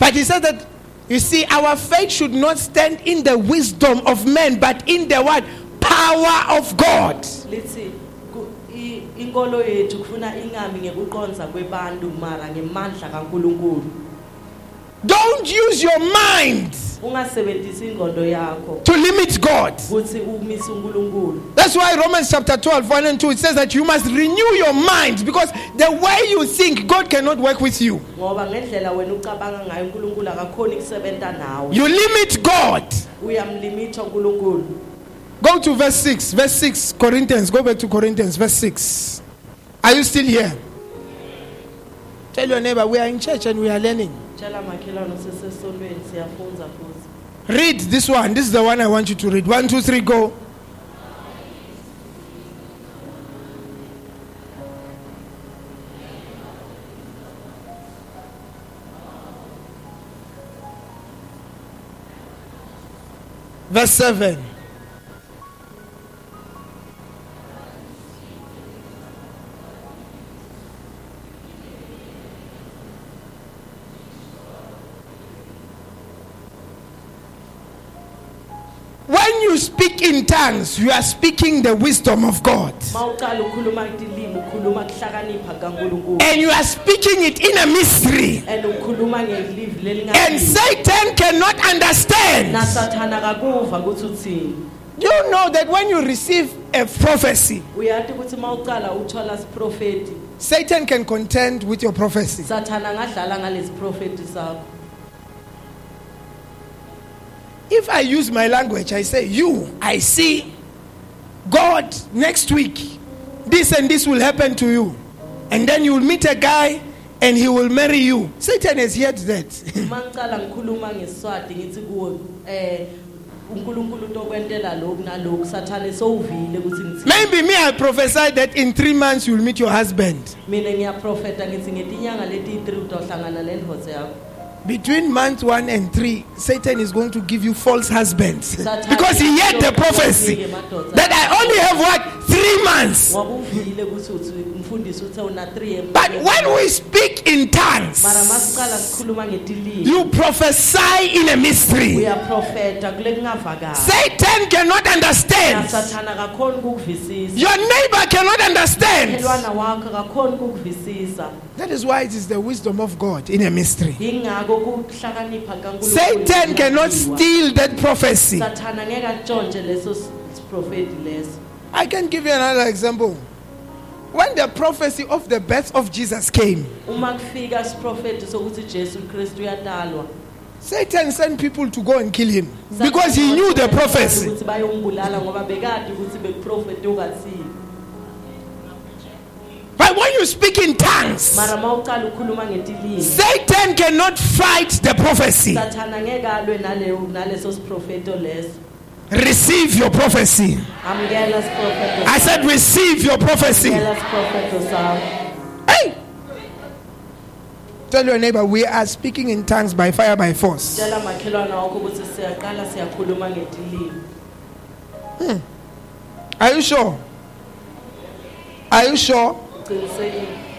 but he said that you see our faith should not stand in the wisdom of men but in the what? Power of god. Lithi ku- i- inkolo yethu kufuna ingami ngekuqonza kwebantu mara ngemandla kaNkuluNkulu. Don't use your mind. ungasebenzisi ingqondo yakho to limit god ukuthi umise uNkulunkulu That's why Romans chapter 12, 1 and 2, it says that you must renew your mind because the way you think, God cannot work with you. ngoba ngendlela wena ucabanga ngayo uNkulunkulu akakhoni kusebenta nawe You limit God. Go to verse 6. Verse 6, Corinthians. Go back to Corinthians, verse 6. Are you still here? Tell your neighbor, we are in church and we are learning. Read this one. This is the one I want you to read. One, two, three, go. Verse 7. In tongues, you are speaking the wisdom of God. mawuqala ukhuluma itilimi ukhuluma kuhlakanipha kaNkulunkulu And you are speaking it in a mystery. and ukhuluma ngelivi And lelingazi Satan cannot understand. nasathana kakuva ukuthi uthini You know that when you receive a prophecy, uyati ukuthi mawuqala uthola siprofeti Satan can contend with your prophecy. If I use my language, I say, You, I see God next week. This and this will happen to you. And then you will meet a guy and he will marry you. Satan has heard that. <laughs> mangicala ngikhuluma ngesiswati ngithi kuwe eh uNkulunkulu utokwentela lokhu nalokhu sathane sowuvile ukuthi ngithi Maybe me, I prophesied that in three months you will meet your husband. Mina ngiyaprofeta ngithi ngetinyanga leti-3 utohlangana nendvodza yakho Between month one and three, Satan is going to give you false husbands. Because he heard the prophecy that I only have what? Three months. ngoba uvile ukuthi uthi umfundisi uthe una 3 But when we speak in tongues, mara masiqala sikhuluma ngetilimi you prophesy in a mystery. uyaprofeta kule kungavakali Satan cannot understand. nasathana kakhoni ukukuvisisa Your neighbor cannot understand. helwana wakho akakhoni ukukuvisisa That is why it is the wisdom of God in a mystery. Yingako kuhlakanipha kaNkulunkulu Satan cannot steal that prophecy. sathana ngeke atshontshe leso siprofeti leso I can give you another example. When the prophecy of the birth of Jesus came, uma kufika siprofeti sokuthi Jesu Kristu uyatalwa Satan sent people to go and kill him because he knew the prophecy. But when you speak in tongues, mara mawuqala ukhuluma ngetilimi Satan cannot fight the prophecy. sathana ngeke alwe naleyo naleso siprofeto leso Receive your prophecy. I said, receive your prophecy. amukela siprofeto sakho Hey! Tell your neighbor, we are speaking in tongues by fire, by force. tshela makhelwana wakho ukuthi siyaqala siyakhuluma ngetilimi hmm. Are you sure? Are you sure? Qinisekile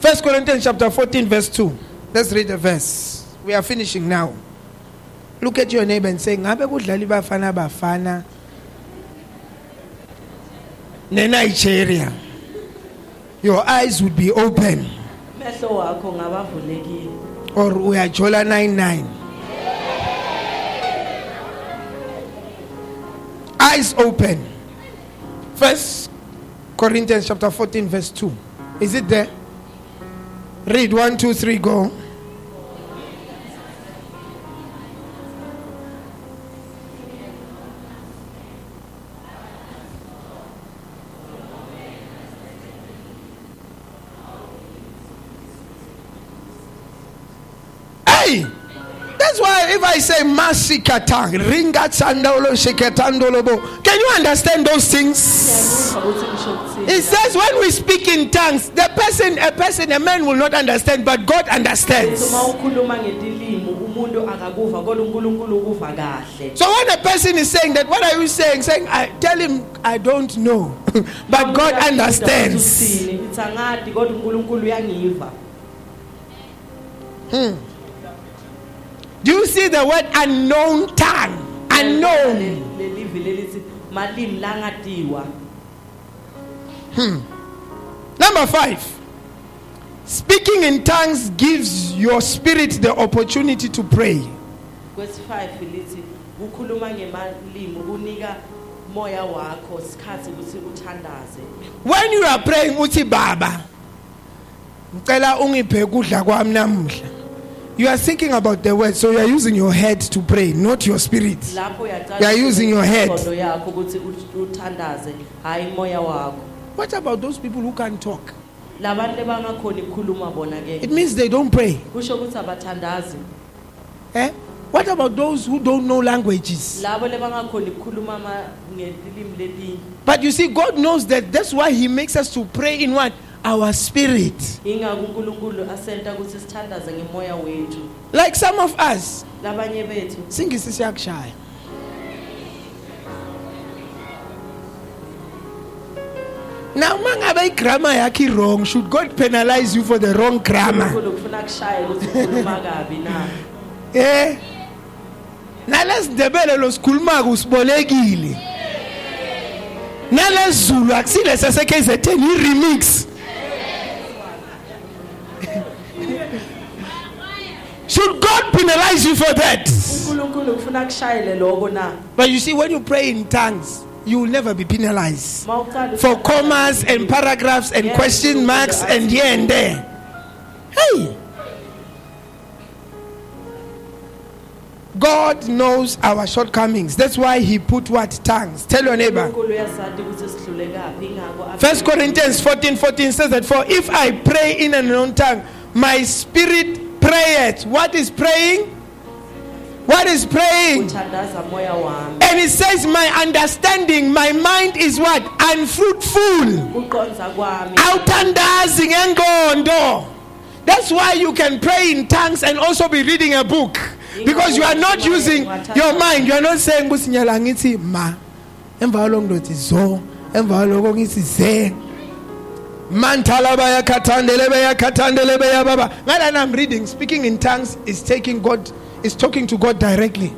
First Corinthians chapter 14, verse 2. Let's read the verse. We are finishing now. Look at your neighbor and say, Ngabe kudlala ibafana bafana ne-Nigeria. Your eyes would be open. Or we are Or uyajola 99. Eyes open. First Corinthians chapter 14, verse 2. Is it there? Read one, two, three, go. That's why if I say masikata, ringa tsandolo shiketandolobo, can you understand those things? It says when we speak in tongues, the person, a person, a man will not understand, but God understands. So when a person is saying that, what are you saying? Saying, I tell him I don't know, <laughs> but God understands. Uthini? Do you see the word unknown tongue? Unknown. langatiwa Number five. Speaking in tongues gives your spirit the opportunity to pray. kwesi-5 lithi kukhuluma ngemalimi kunika moya wakho sikhathi ukuthi When you are praying, uthi Baba, ungiphe ukudla kwami namuhla. You are thinking about the word, so you are using your head to pray, not your spirit. You are using your head. ingqondo yakho ukuthi ut- uthandaze hhayi moya wakho What about those people who can't talk? labantu lebangakhoni ukukhuluma bona It means they don't pray. kusho ukuthi abathandazi Eh? What about those who don't know languages? labo lebangakhoni ukukhuluma ama- ngetilimi letinye But you see, God knows that. That's why He makes us to pray in what? Our spirit. ingako unkulunkulu asenta ukuthi sithandaze ngemoya wethu. Like some of us. labanye bethu. singisi siyakushaya now uma ngabe igrammar yakho i-wrong should god penalize you for the wrong grammar? Unkulunkulu kufuna kushaye ukuthi ukhuluma kabi na? <laughs> Eh? Nalesindebele losikhulumako usibolekile. Nalesizulu akusile sase-kzn i-remix should god penalize you for that unkulunkulu kufuna kushayele loko na But you see, when you pray in tongues, you will never be penalized for commas and paragraphs and question marks and here and there. Hey! God knows our shortcomings. That's why He put what tongues. Tell your neighbor. unkulunkulu uyasati ukuthi sihlule kaphi ingako First Corinthians 14 14 says that for if I pray in an unknown tongue, my spirit prayeth. What is praying? What is praying? uthandaza moya wami And it says, My understanding, my mind is what? Unfruitful. kuqonza kwami Awuthandazi ngengqondo. That's why you can pray in tongues and also be reading a book. Because you are not using your mind. You are not saying, ma. Emva zo. Emva kwalokho ngithi ze. Mantala bayakhathandele bayakhathandele bayababa. Ngala I'm reading, speaking in tongues is taking God, is talking to God directly.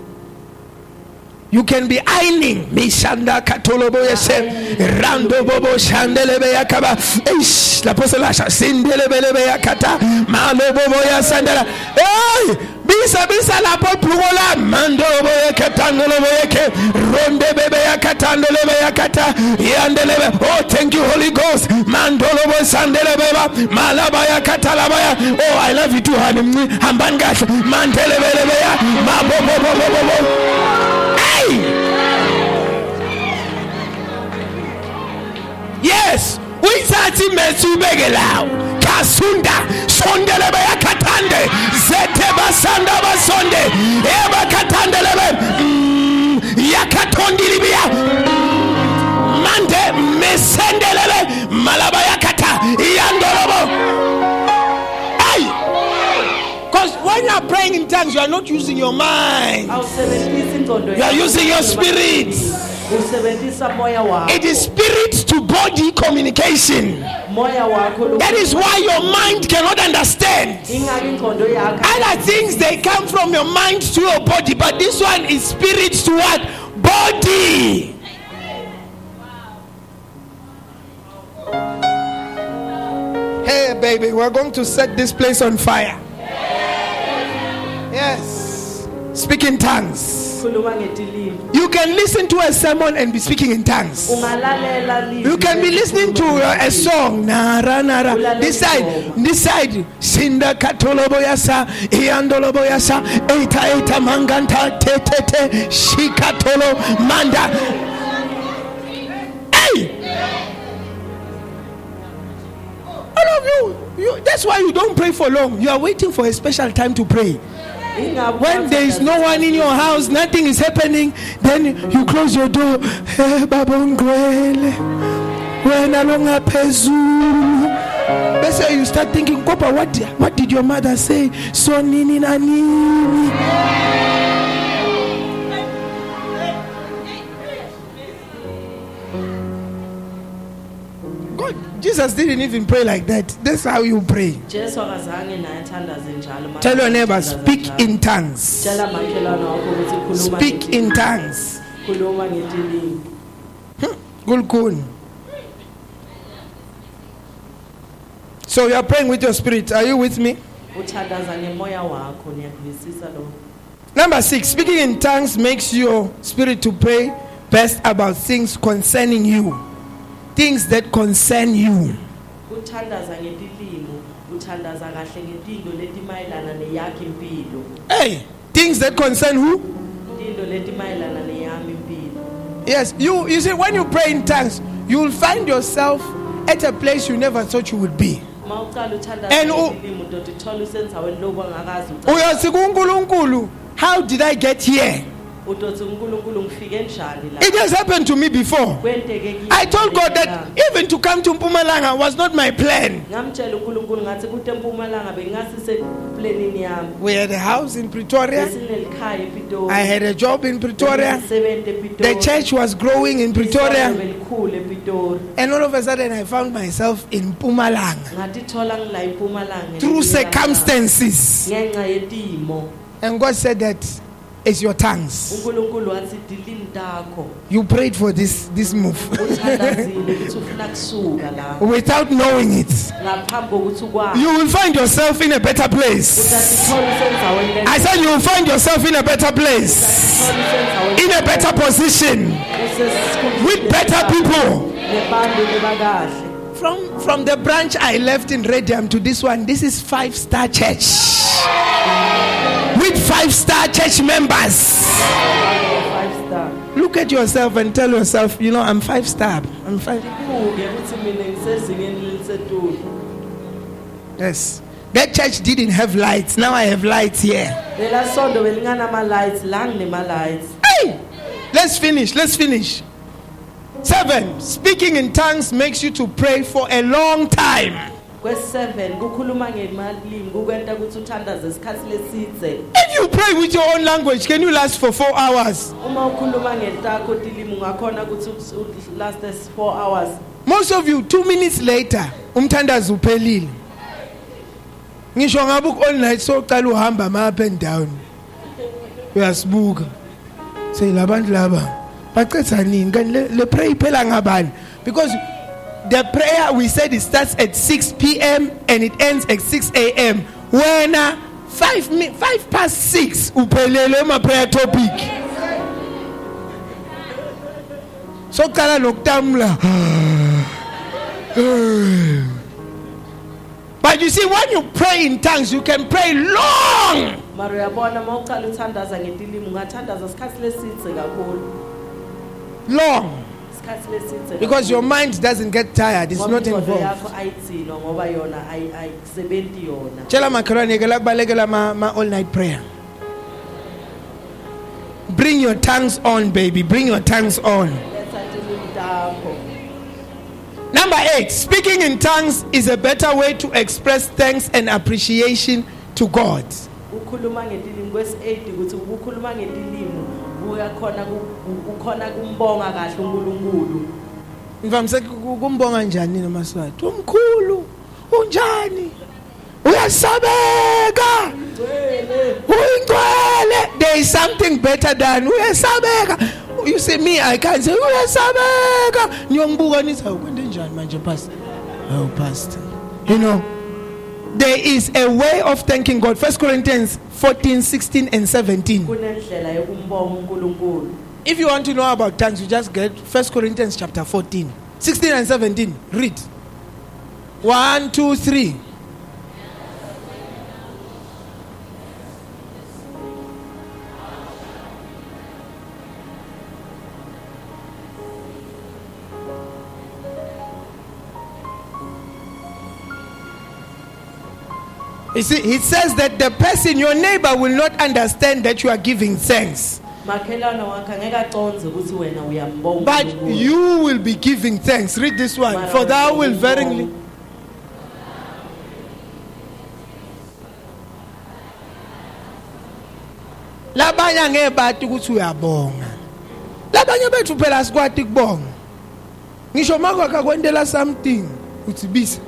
You can be ironing. Mishanda katolobo yeshem. Rando bobo shandelebe yakaba. Ish. La poselasha. Sindelebe lebe yakata. Malo bobo yasandela. Hey! Bisa bisa la poplugola. Mando bobo yakatangolo yeke. Ronde bebe yakatandolebe yakata. Yandelebe. Oh, thank you, Holy Ghost. Mandolo bo sandelebe ba. Malaba yakata labaya. Oh, I love you too, honey. Hamban gash. Mandelebe lebe ya. Mabo bobo bobo bobo. Hey! Yes, uyithatha imethu ubeke lawo. Kasunda sondele bayakhathande. Zethe basanda basonde. Ebakhathande lebe. Mm, Yakhathondile biya. Mande mesendelele malaba yakatha. Yandolobo. Tongues, you are not using your mind. You are using your spirit. It is spirit to body communication. That is why your mind cannot understand. Other things they come from your mind to your body, but this one is spirit to what? Body. Hey, baby, we're going to set this place on fire. Yes. Speak in tongues. You can listen to a sermon and be speaking in tongues. You can be listening to a song. Nara nara. This side, this side. Sinda katolobo yasa, iandolobo yasa, eta eta manganta te te te, shikatolo manda. Hey! All of you, you, that's why you don't pray for long. You are waiting for a special time to pray. When there is no one in your house, nothing is happening, then you close your door. Say you start thinking, what, what did your mother say? So nini na nini. Jesus didn't even pray like that. That's how you pray. Jesu akazange naye athandaze njalo Uma Tell your neighbor, speak in tongues. tshela makhelwane wakho ukuthi khuluma Speak in tongues. Gulkun. Hmm, so you are praying with your spirit. Are you with me? uthandaza ngemoya wakho niyakuvisisa lo Number six, speaking in tongues makes your spirit to pray best about things concerning you. Things that concern you. uthandaza ngetilimi uthandaza kahle ngetinto letimayelana neyakho impilo Hey, things that concern who? tinto letimayelana neyami impilo Yes, you you see when you pray in tongues, you will find yourself at a place you never thought you would be. uma ucala uthandaza And u- ngetilimi udota uthola usendzaweni loku angakazi Uyazi kuNkulunkulu, how did I get here? Udothi unkulunkulu ngifike njani la It has happened to me before. I told God that even to come to Mpumalanga was not my plan. ilanga. ngamtshela unkulunkulu ngathi kute mpumalanga bengasiseplanini yami We had a house in Pretoria. I had a job in Pretoria. The church was growing in Pretoria. And all of a sudden, I found myself in Mpumalanga ngatithola ngila impumalanga through circumstances. And God said that it's your tongues. unkulunkulu wathi dilimi takho You prayed for this, this move uthandazile <laughs> ukuthi ufuna kusuka la without knowing it. ngaphambi kokuthi ukwazi You will find yourself in a better place. utatithola usendzaweni le- I said you will find yourself in a better place, in a better position, with better people. From from the branch I left in Radium to this one, this is five star church. Five star church members. five star Look at yourself and tell yourself, you know, I'm five star. I'm five. Yes. That church didn't have lights. Now I have lights here. Hey! Let's finish. Let's finish. Seven. Speaking in tongues makes you to pray for a long time. Kwesi-seven kukhuluma ngemalimi kukwenta ukuthi uthandaze isikhathi lesidze If you pray with your own language, can you last for four hours? uma ukhuluma ngetakho tilimi ungakhona ukuthi us- last as four hours Most of you, two minutes later, umthandazo uphelile. Ngisho ngabe all night soqala uhamba ma up and down. Uyasibuka. Say labantu laba bacetha nini kanti le, le prayer iphela ngabani? Because the prayer we said it starts at 6 p.m. and it ends at 6 a.m. Wena 5 mi- 5 past 6 uphelele ma prayer topic. Soqala nokutamla. <sighs> But you see, when you pray in tongues, you can pray long. mara uyabona uma ucala uthandaza ngetilimi ungathandaza isikhathi lesidze kakhulu Long. Because your mind doesn't get tired, it's not involved. yakho ayitsinwa ngoba yona ayi- ayisebenzi yona Tshela makhelwane ke lakubalekela ma, ma all night prayer. Bring your tongues on, baby. Bring your tongues on. letha tilimi takho Number eight, speaking in tongues is a better way to express thanks and appreciation to God. ukhuluma ngetilimi kwesi-eight ukuthi ukukhuluma ngetilimi kuyakhona ku- ukhona kumbonga kahle unkulunkulu Ngivamise ku- kumbonga njani nina maswati? Umkhulu, unjani? Uyasabeka. Uyingcwele. There is something better than uyasabeka. You see me I can't say uyasabeka. Niyongibuka nithi awukwende njani manje pastor? Oh pastor. You know there is a way of thanking God. 1 Corinthians 14, 16 and 17. kunendlela yokumbonga unkulunkulu If you want to know about tongues, you just get 1 Corinthians chapter 14, 16 and 17. Read. One, two, three. You see, he says that the person, your neighbor, will not understand that you are giving thanks. But you will be giving thanks. Read this one. For thou will verily. labanye angeke bathi ukuthi uyabonga labanye bethu phela asikwati kubonga ngisho makwakha kwentela something uthi bisa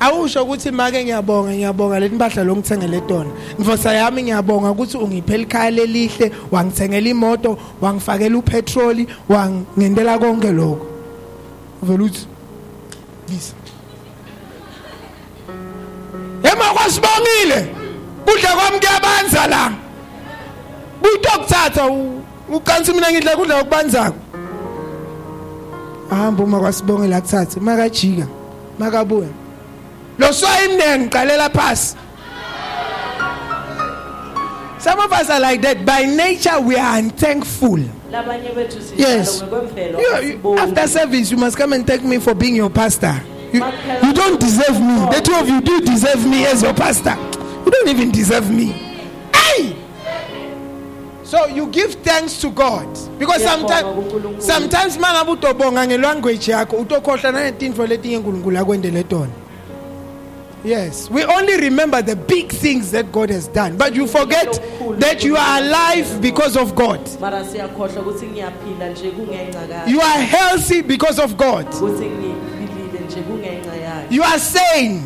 awusho ukuthi make ngiyabonga ngiyabonga leti mpahla longithengele tona. Mvosa yami ngiyabonga ukuthi ungiphe likhaya lelihle wangithengela imoto wangifakela upetroli wangentela konke lokho. Uvela uthi bisa ema kwasibongile kudla kwami kuyabanza la. Buyitokuthatha ukansi mina ngidla kudla okubanzako. Ahamba uma kwasibongile akuthathe makajika makabuya. Lo swayimnenge ngiqalela phasi. Some of us are like that. By nature we are unthankful. Labanye bethu sinjalo yes. you, you, after service you must come and thank me for being your pastor. You, you don't deserve me. The two of you do deserve me as your pastor? You don't even deserve me. Hey! So you give thanks to god. Because sometimes sometimes mangabe utobonga ngelanguage yakho utokhohlwa nangetintfo letinye unkulunkulu akwendele tona Yes, we only remember the big things that God has done, but you forget that you are alive because of God. mara siyakhohlwa ukuthi ngiyaphila nje kungenxa ka You are healthy because of God. ukuthi ngiphilile nje kungenxa yakhe You are sane.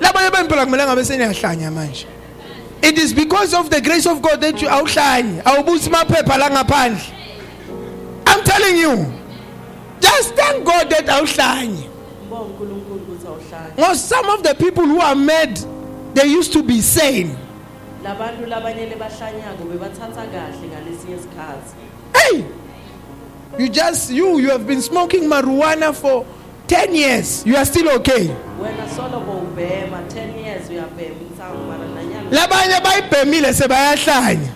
Labanye bempela kumele ngabe seniyahlanya manje. It is because of the grace of God that you awuhlanye. Awubuthi maphepha la ngaphandle. I'm telling you. Just thank God that awuhlanye. Ngibonga uNkulunkulu ukuthi awuhlali Because some of the people who are mad, they used to be sane. labantu labanye lebahlanyako bebathatha kahle ngalesinye isikhathi Hey, you just you you have been smoking marijuana for 10 years. You are still okay. wena soloko ubhema 10 years uyabhema insangu mara nanyalo Labanye bayibhemile sebayahlanya.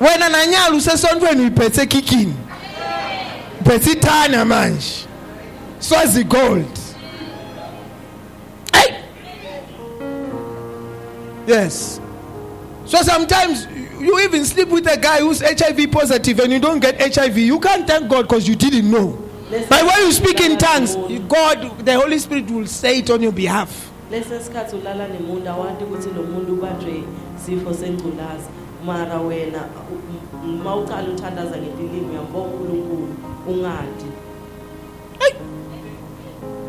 Wena nanyalo usesontweni uyiphethe kikini. Phethe ithana manje. Swazi gold. Yes. So sometimes you even sleep with a guy who's HIV positive and you don't get HIV. You can't thank God because you didn't know. But when you speak in tongues, God, the Holy Spirit will say it on your behalf. mara wena uthandaza uyambonga unkulunkulu ungadi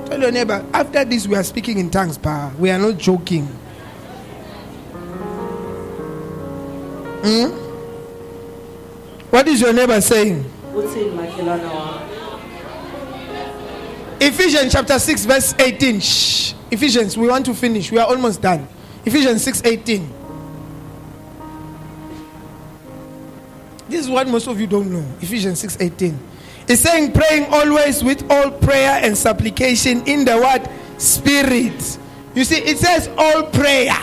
Tell your neighbor, after this, we are speaking in tongues, pa. We are not joking. Hmm? What is your neighbor saying? uthini makhelwana wami Ephesians chapter 6, verse 18. Shh. Ephesians, we want to finish. We are almost done. Ephesians 6 18. This is what most of you don't know. Ephesians 6 18. It's saying, praying always with all prayer and supplication in the word Spirit. You see, it says all prayer.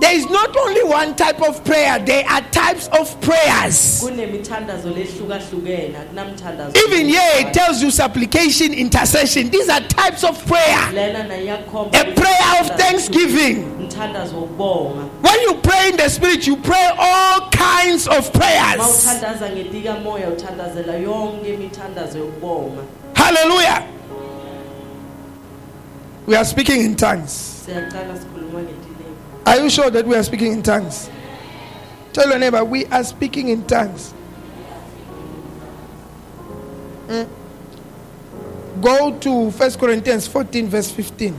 There is not only one type of prayer, there are types of prayers. kunemithandazo lehlukahlukene akunamthandazo Even here, it tells you supplication, intercession. These are types of prayer. A prayer of thanksgiving. When you pray in the spirit, you pray all kinds of prayers. uthandaza ngetikamoya uthandazela yonke imithandazo yokubonga Hallelujah. We are speaking in tongues. Are you sure that we are speaking in tongues? Tell your neighbor, we are speaking in tongues. Mm. Go to 1 Corinthians 14, verse 15.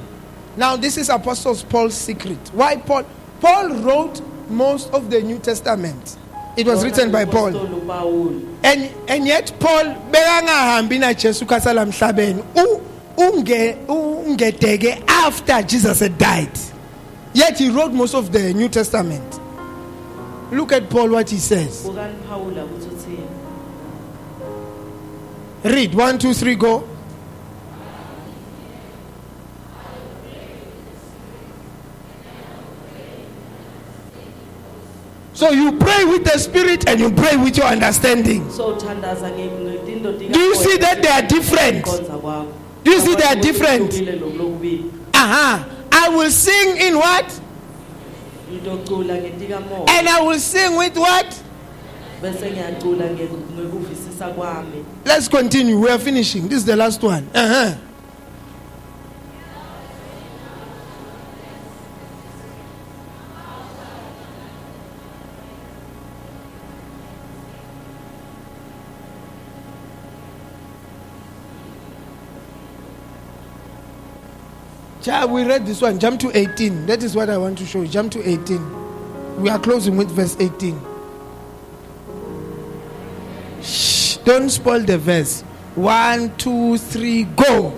Now, this is Apostle Paul's secret. Why Paul? Paul wrote most of the New Testament. It was written by Paul. And, and yet Paul bekangahambi na Jesu unge ungedeke after Jesus had died. Yet he wrote most of the New Testament. Look at Paul what he says. bukani phawula ukuthi uthini Read one, two, three, go. So you pray with the spirit and you pray with your understanding. so uthandaza nge- ngetinto tika- Do you see that they are different? Do you see they are different? Uh-huh. I will sing in what? And I will sing with what? bese ngiyacula nge- ngekuvisisa kwami Let's continue. We are finishing. This is the last one. Uh-huh. Ja- We read this one. Jump to 18. That is what I want to show you. Jump to 18. We are closing with verse 18. Shh, don't spoil the verse. One, two, three, go.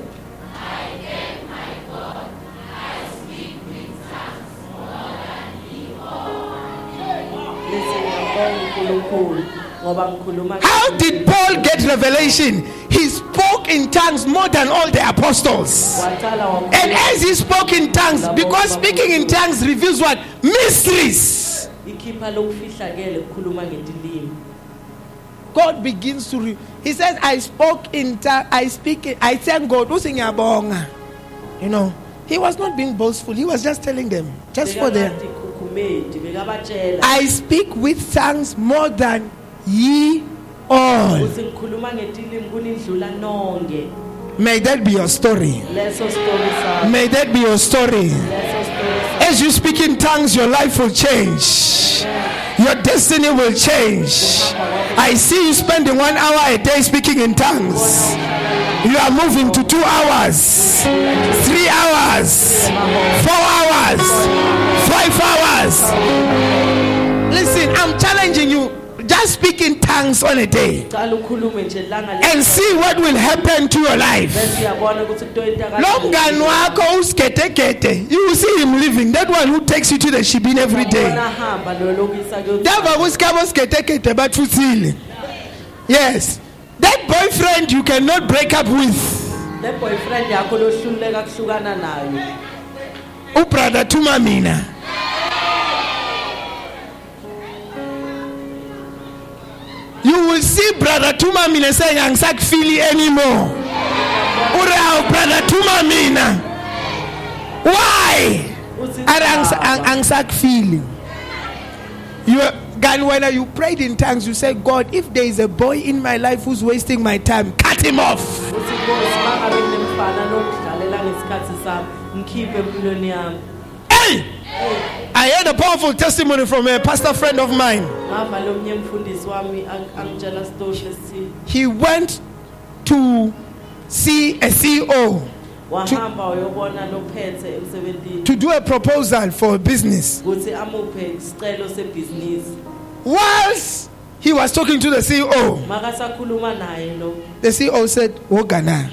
Listen, ngiyabonga uNkulunkulu ngoba ngikhuluma How did Paul get revelation? He spoke in tongues more than all the apostles. And as he spoke in tongues, because speaking in tongues reveals what? Mysteries. God begins to. Re- he says, "I spoke in tongues. I speak. In, I thank God." You know, he was not being boastful. He was just telling them, just for them. I speak with tongues more than ye all. ukuthi ngikhuluma ngetilimi kunindlula nonke May that be your story. leso story sakho May that be your story. leso story sakho As you speak in tongues, your life will change. Your destiny will change. I see you spending one hour a day speaking in tongues. You are moving to two hours, three hours, four hours, five hours. Listen, I'm challenging you. Just speak in tongues on a day cala ukhulume nje langa and see what will happen to your life. bese uyabona ukuthi kutoyinta lo mngani wakho usigedegede. You will see him living that one who takes you to the shebeen every day. Hamba lo lokisa ndava kusikhabo sigedegede bathuthile. Yes. That boyfriend you cannot break up with. Le boyfriend yakho lohluleka kuhlukana nayo. Ubrother thuma mina you will see brother thuma mina saying angisakufili anymore uri awu brother thuma mina why angisakufili you God, when you prayed in tongues, you said, God, if there is a boy in my life who's wasting my time, cut him off. Hey! I heard a powerful testimony from a pastor friend of mine. ngava lo mnye mfundisi wami ang- angitshela story lesithile He went to see a CEO wahamba wayobona lophethe emsebentini to do a proposal for a business. ukuthi amuphe isicelo sebhizinisi Whilst he was talking to the CEO, makasakhuluma naye lo the CEO said, Wogana.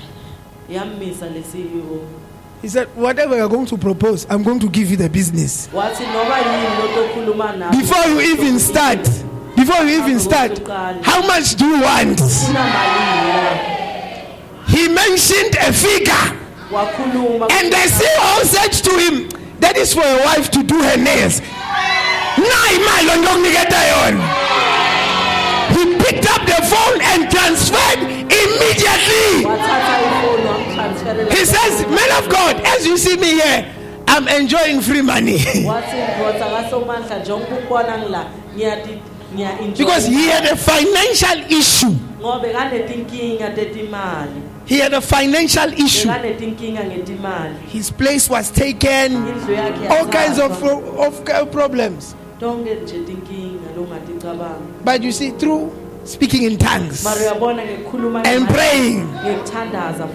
Yammisa le CEO He said, Whatever you're going to propose, I'm going to give you the business. wathi noba yini lotokhuluma naye Before you even start, before you even start, how much do you want? ufuna malini na He mentioned a figure, and the CEO said to him, That is for a wife to do her nails. Na imali ondokuniketa yona. He picked up the phone and transferred immediately. Wathatha ifoni wamtransferela He says, Man of God, as you see me here, I'm enjoying free money. <laughs> wathi ndoda kasomandla njengoba ukubona ngila ngiyati ngiya-enjoy because he had a financial issue. ngobe kanetinkinga tetimali He had a financial issue. His place was taken. All kinds of, of problems. tonke nje tinkinga longaticabanga But you see, through speaking in tongues and praying,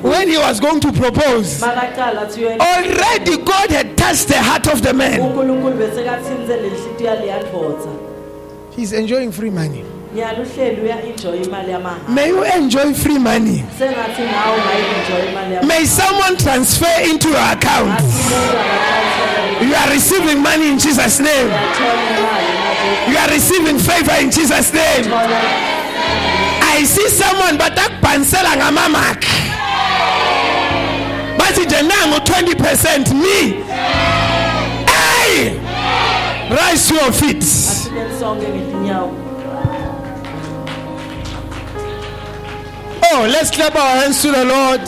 when he was going to propose, makaqala athi uyena already God had touched the heart of the man. unkulunkulu besekathinze le nhliziyo yaleyandvodza He's enjoying free money. nyala uhleli uya-enjoy imali yamahhala May you enjoy free money. sengathi nawe ungayi-enjoy imali yamahhala May someone transfer into your account. Athi umuntu angatransfera You are receiving money in Jesus' name. uyathola imali manje You are receiving favor in Jesus' name. I see someone but akubhanisela ngamamakhi bathi nje nango 20% me. Hey! Rise to your feet. Oh let's clap our hands to the lord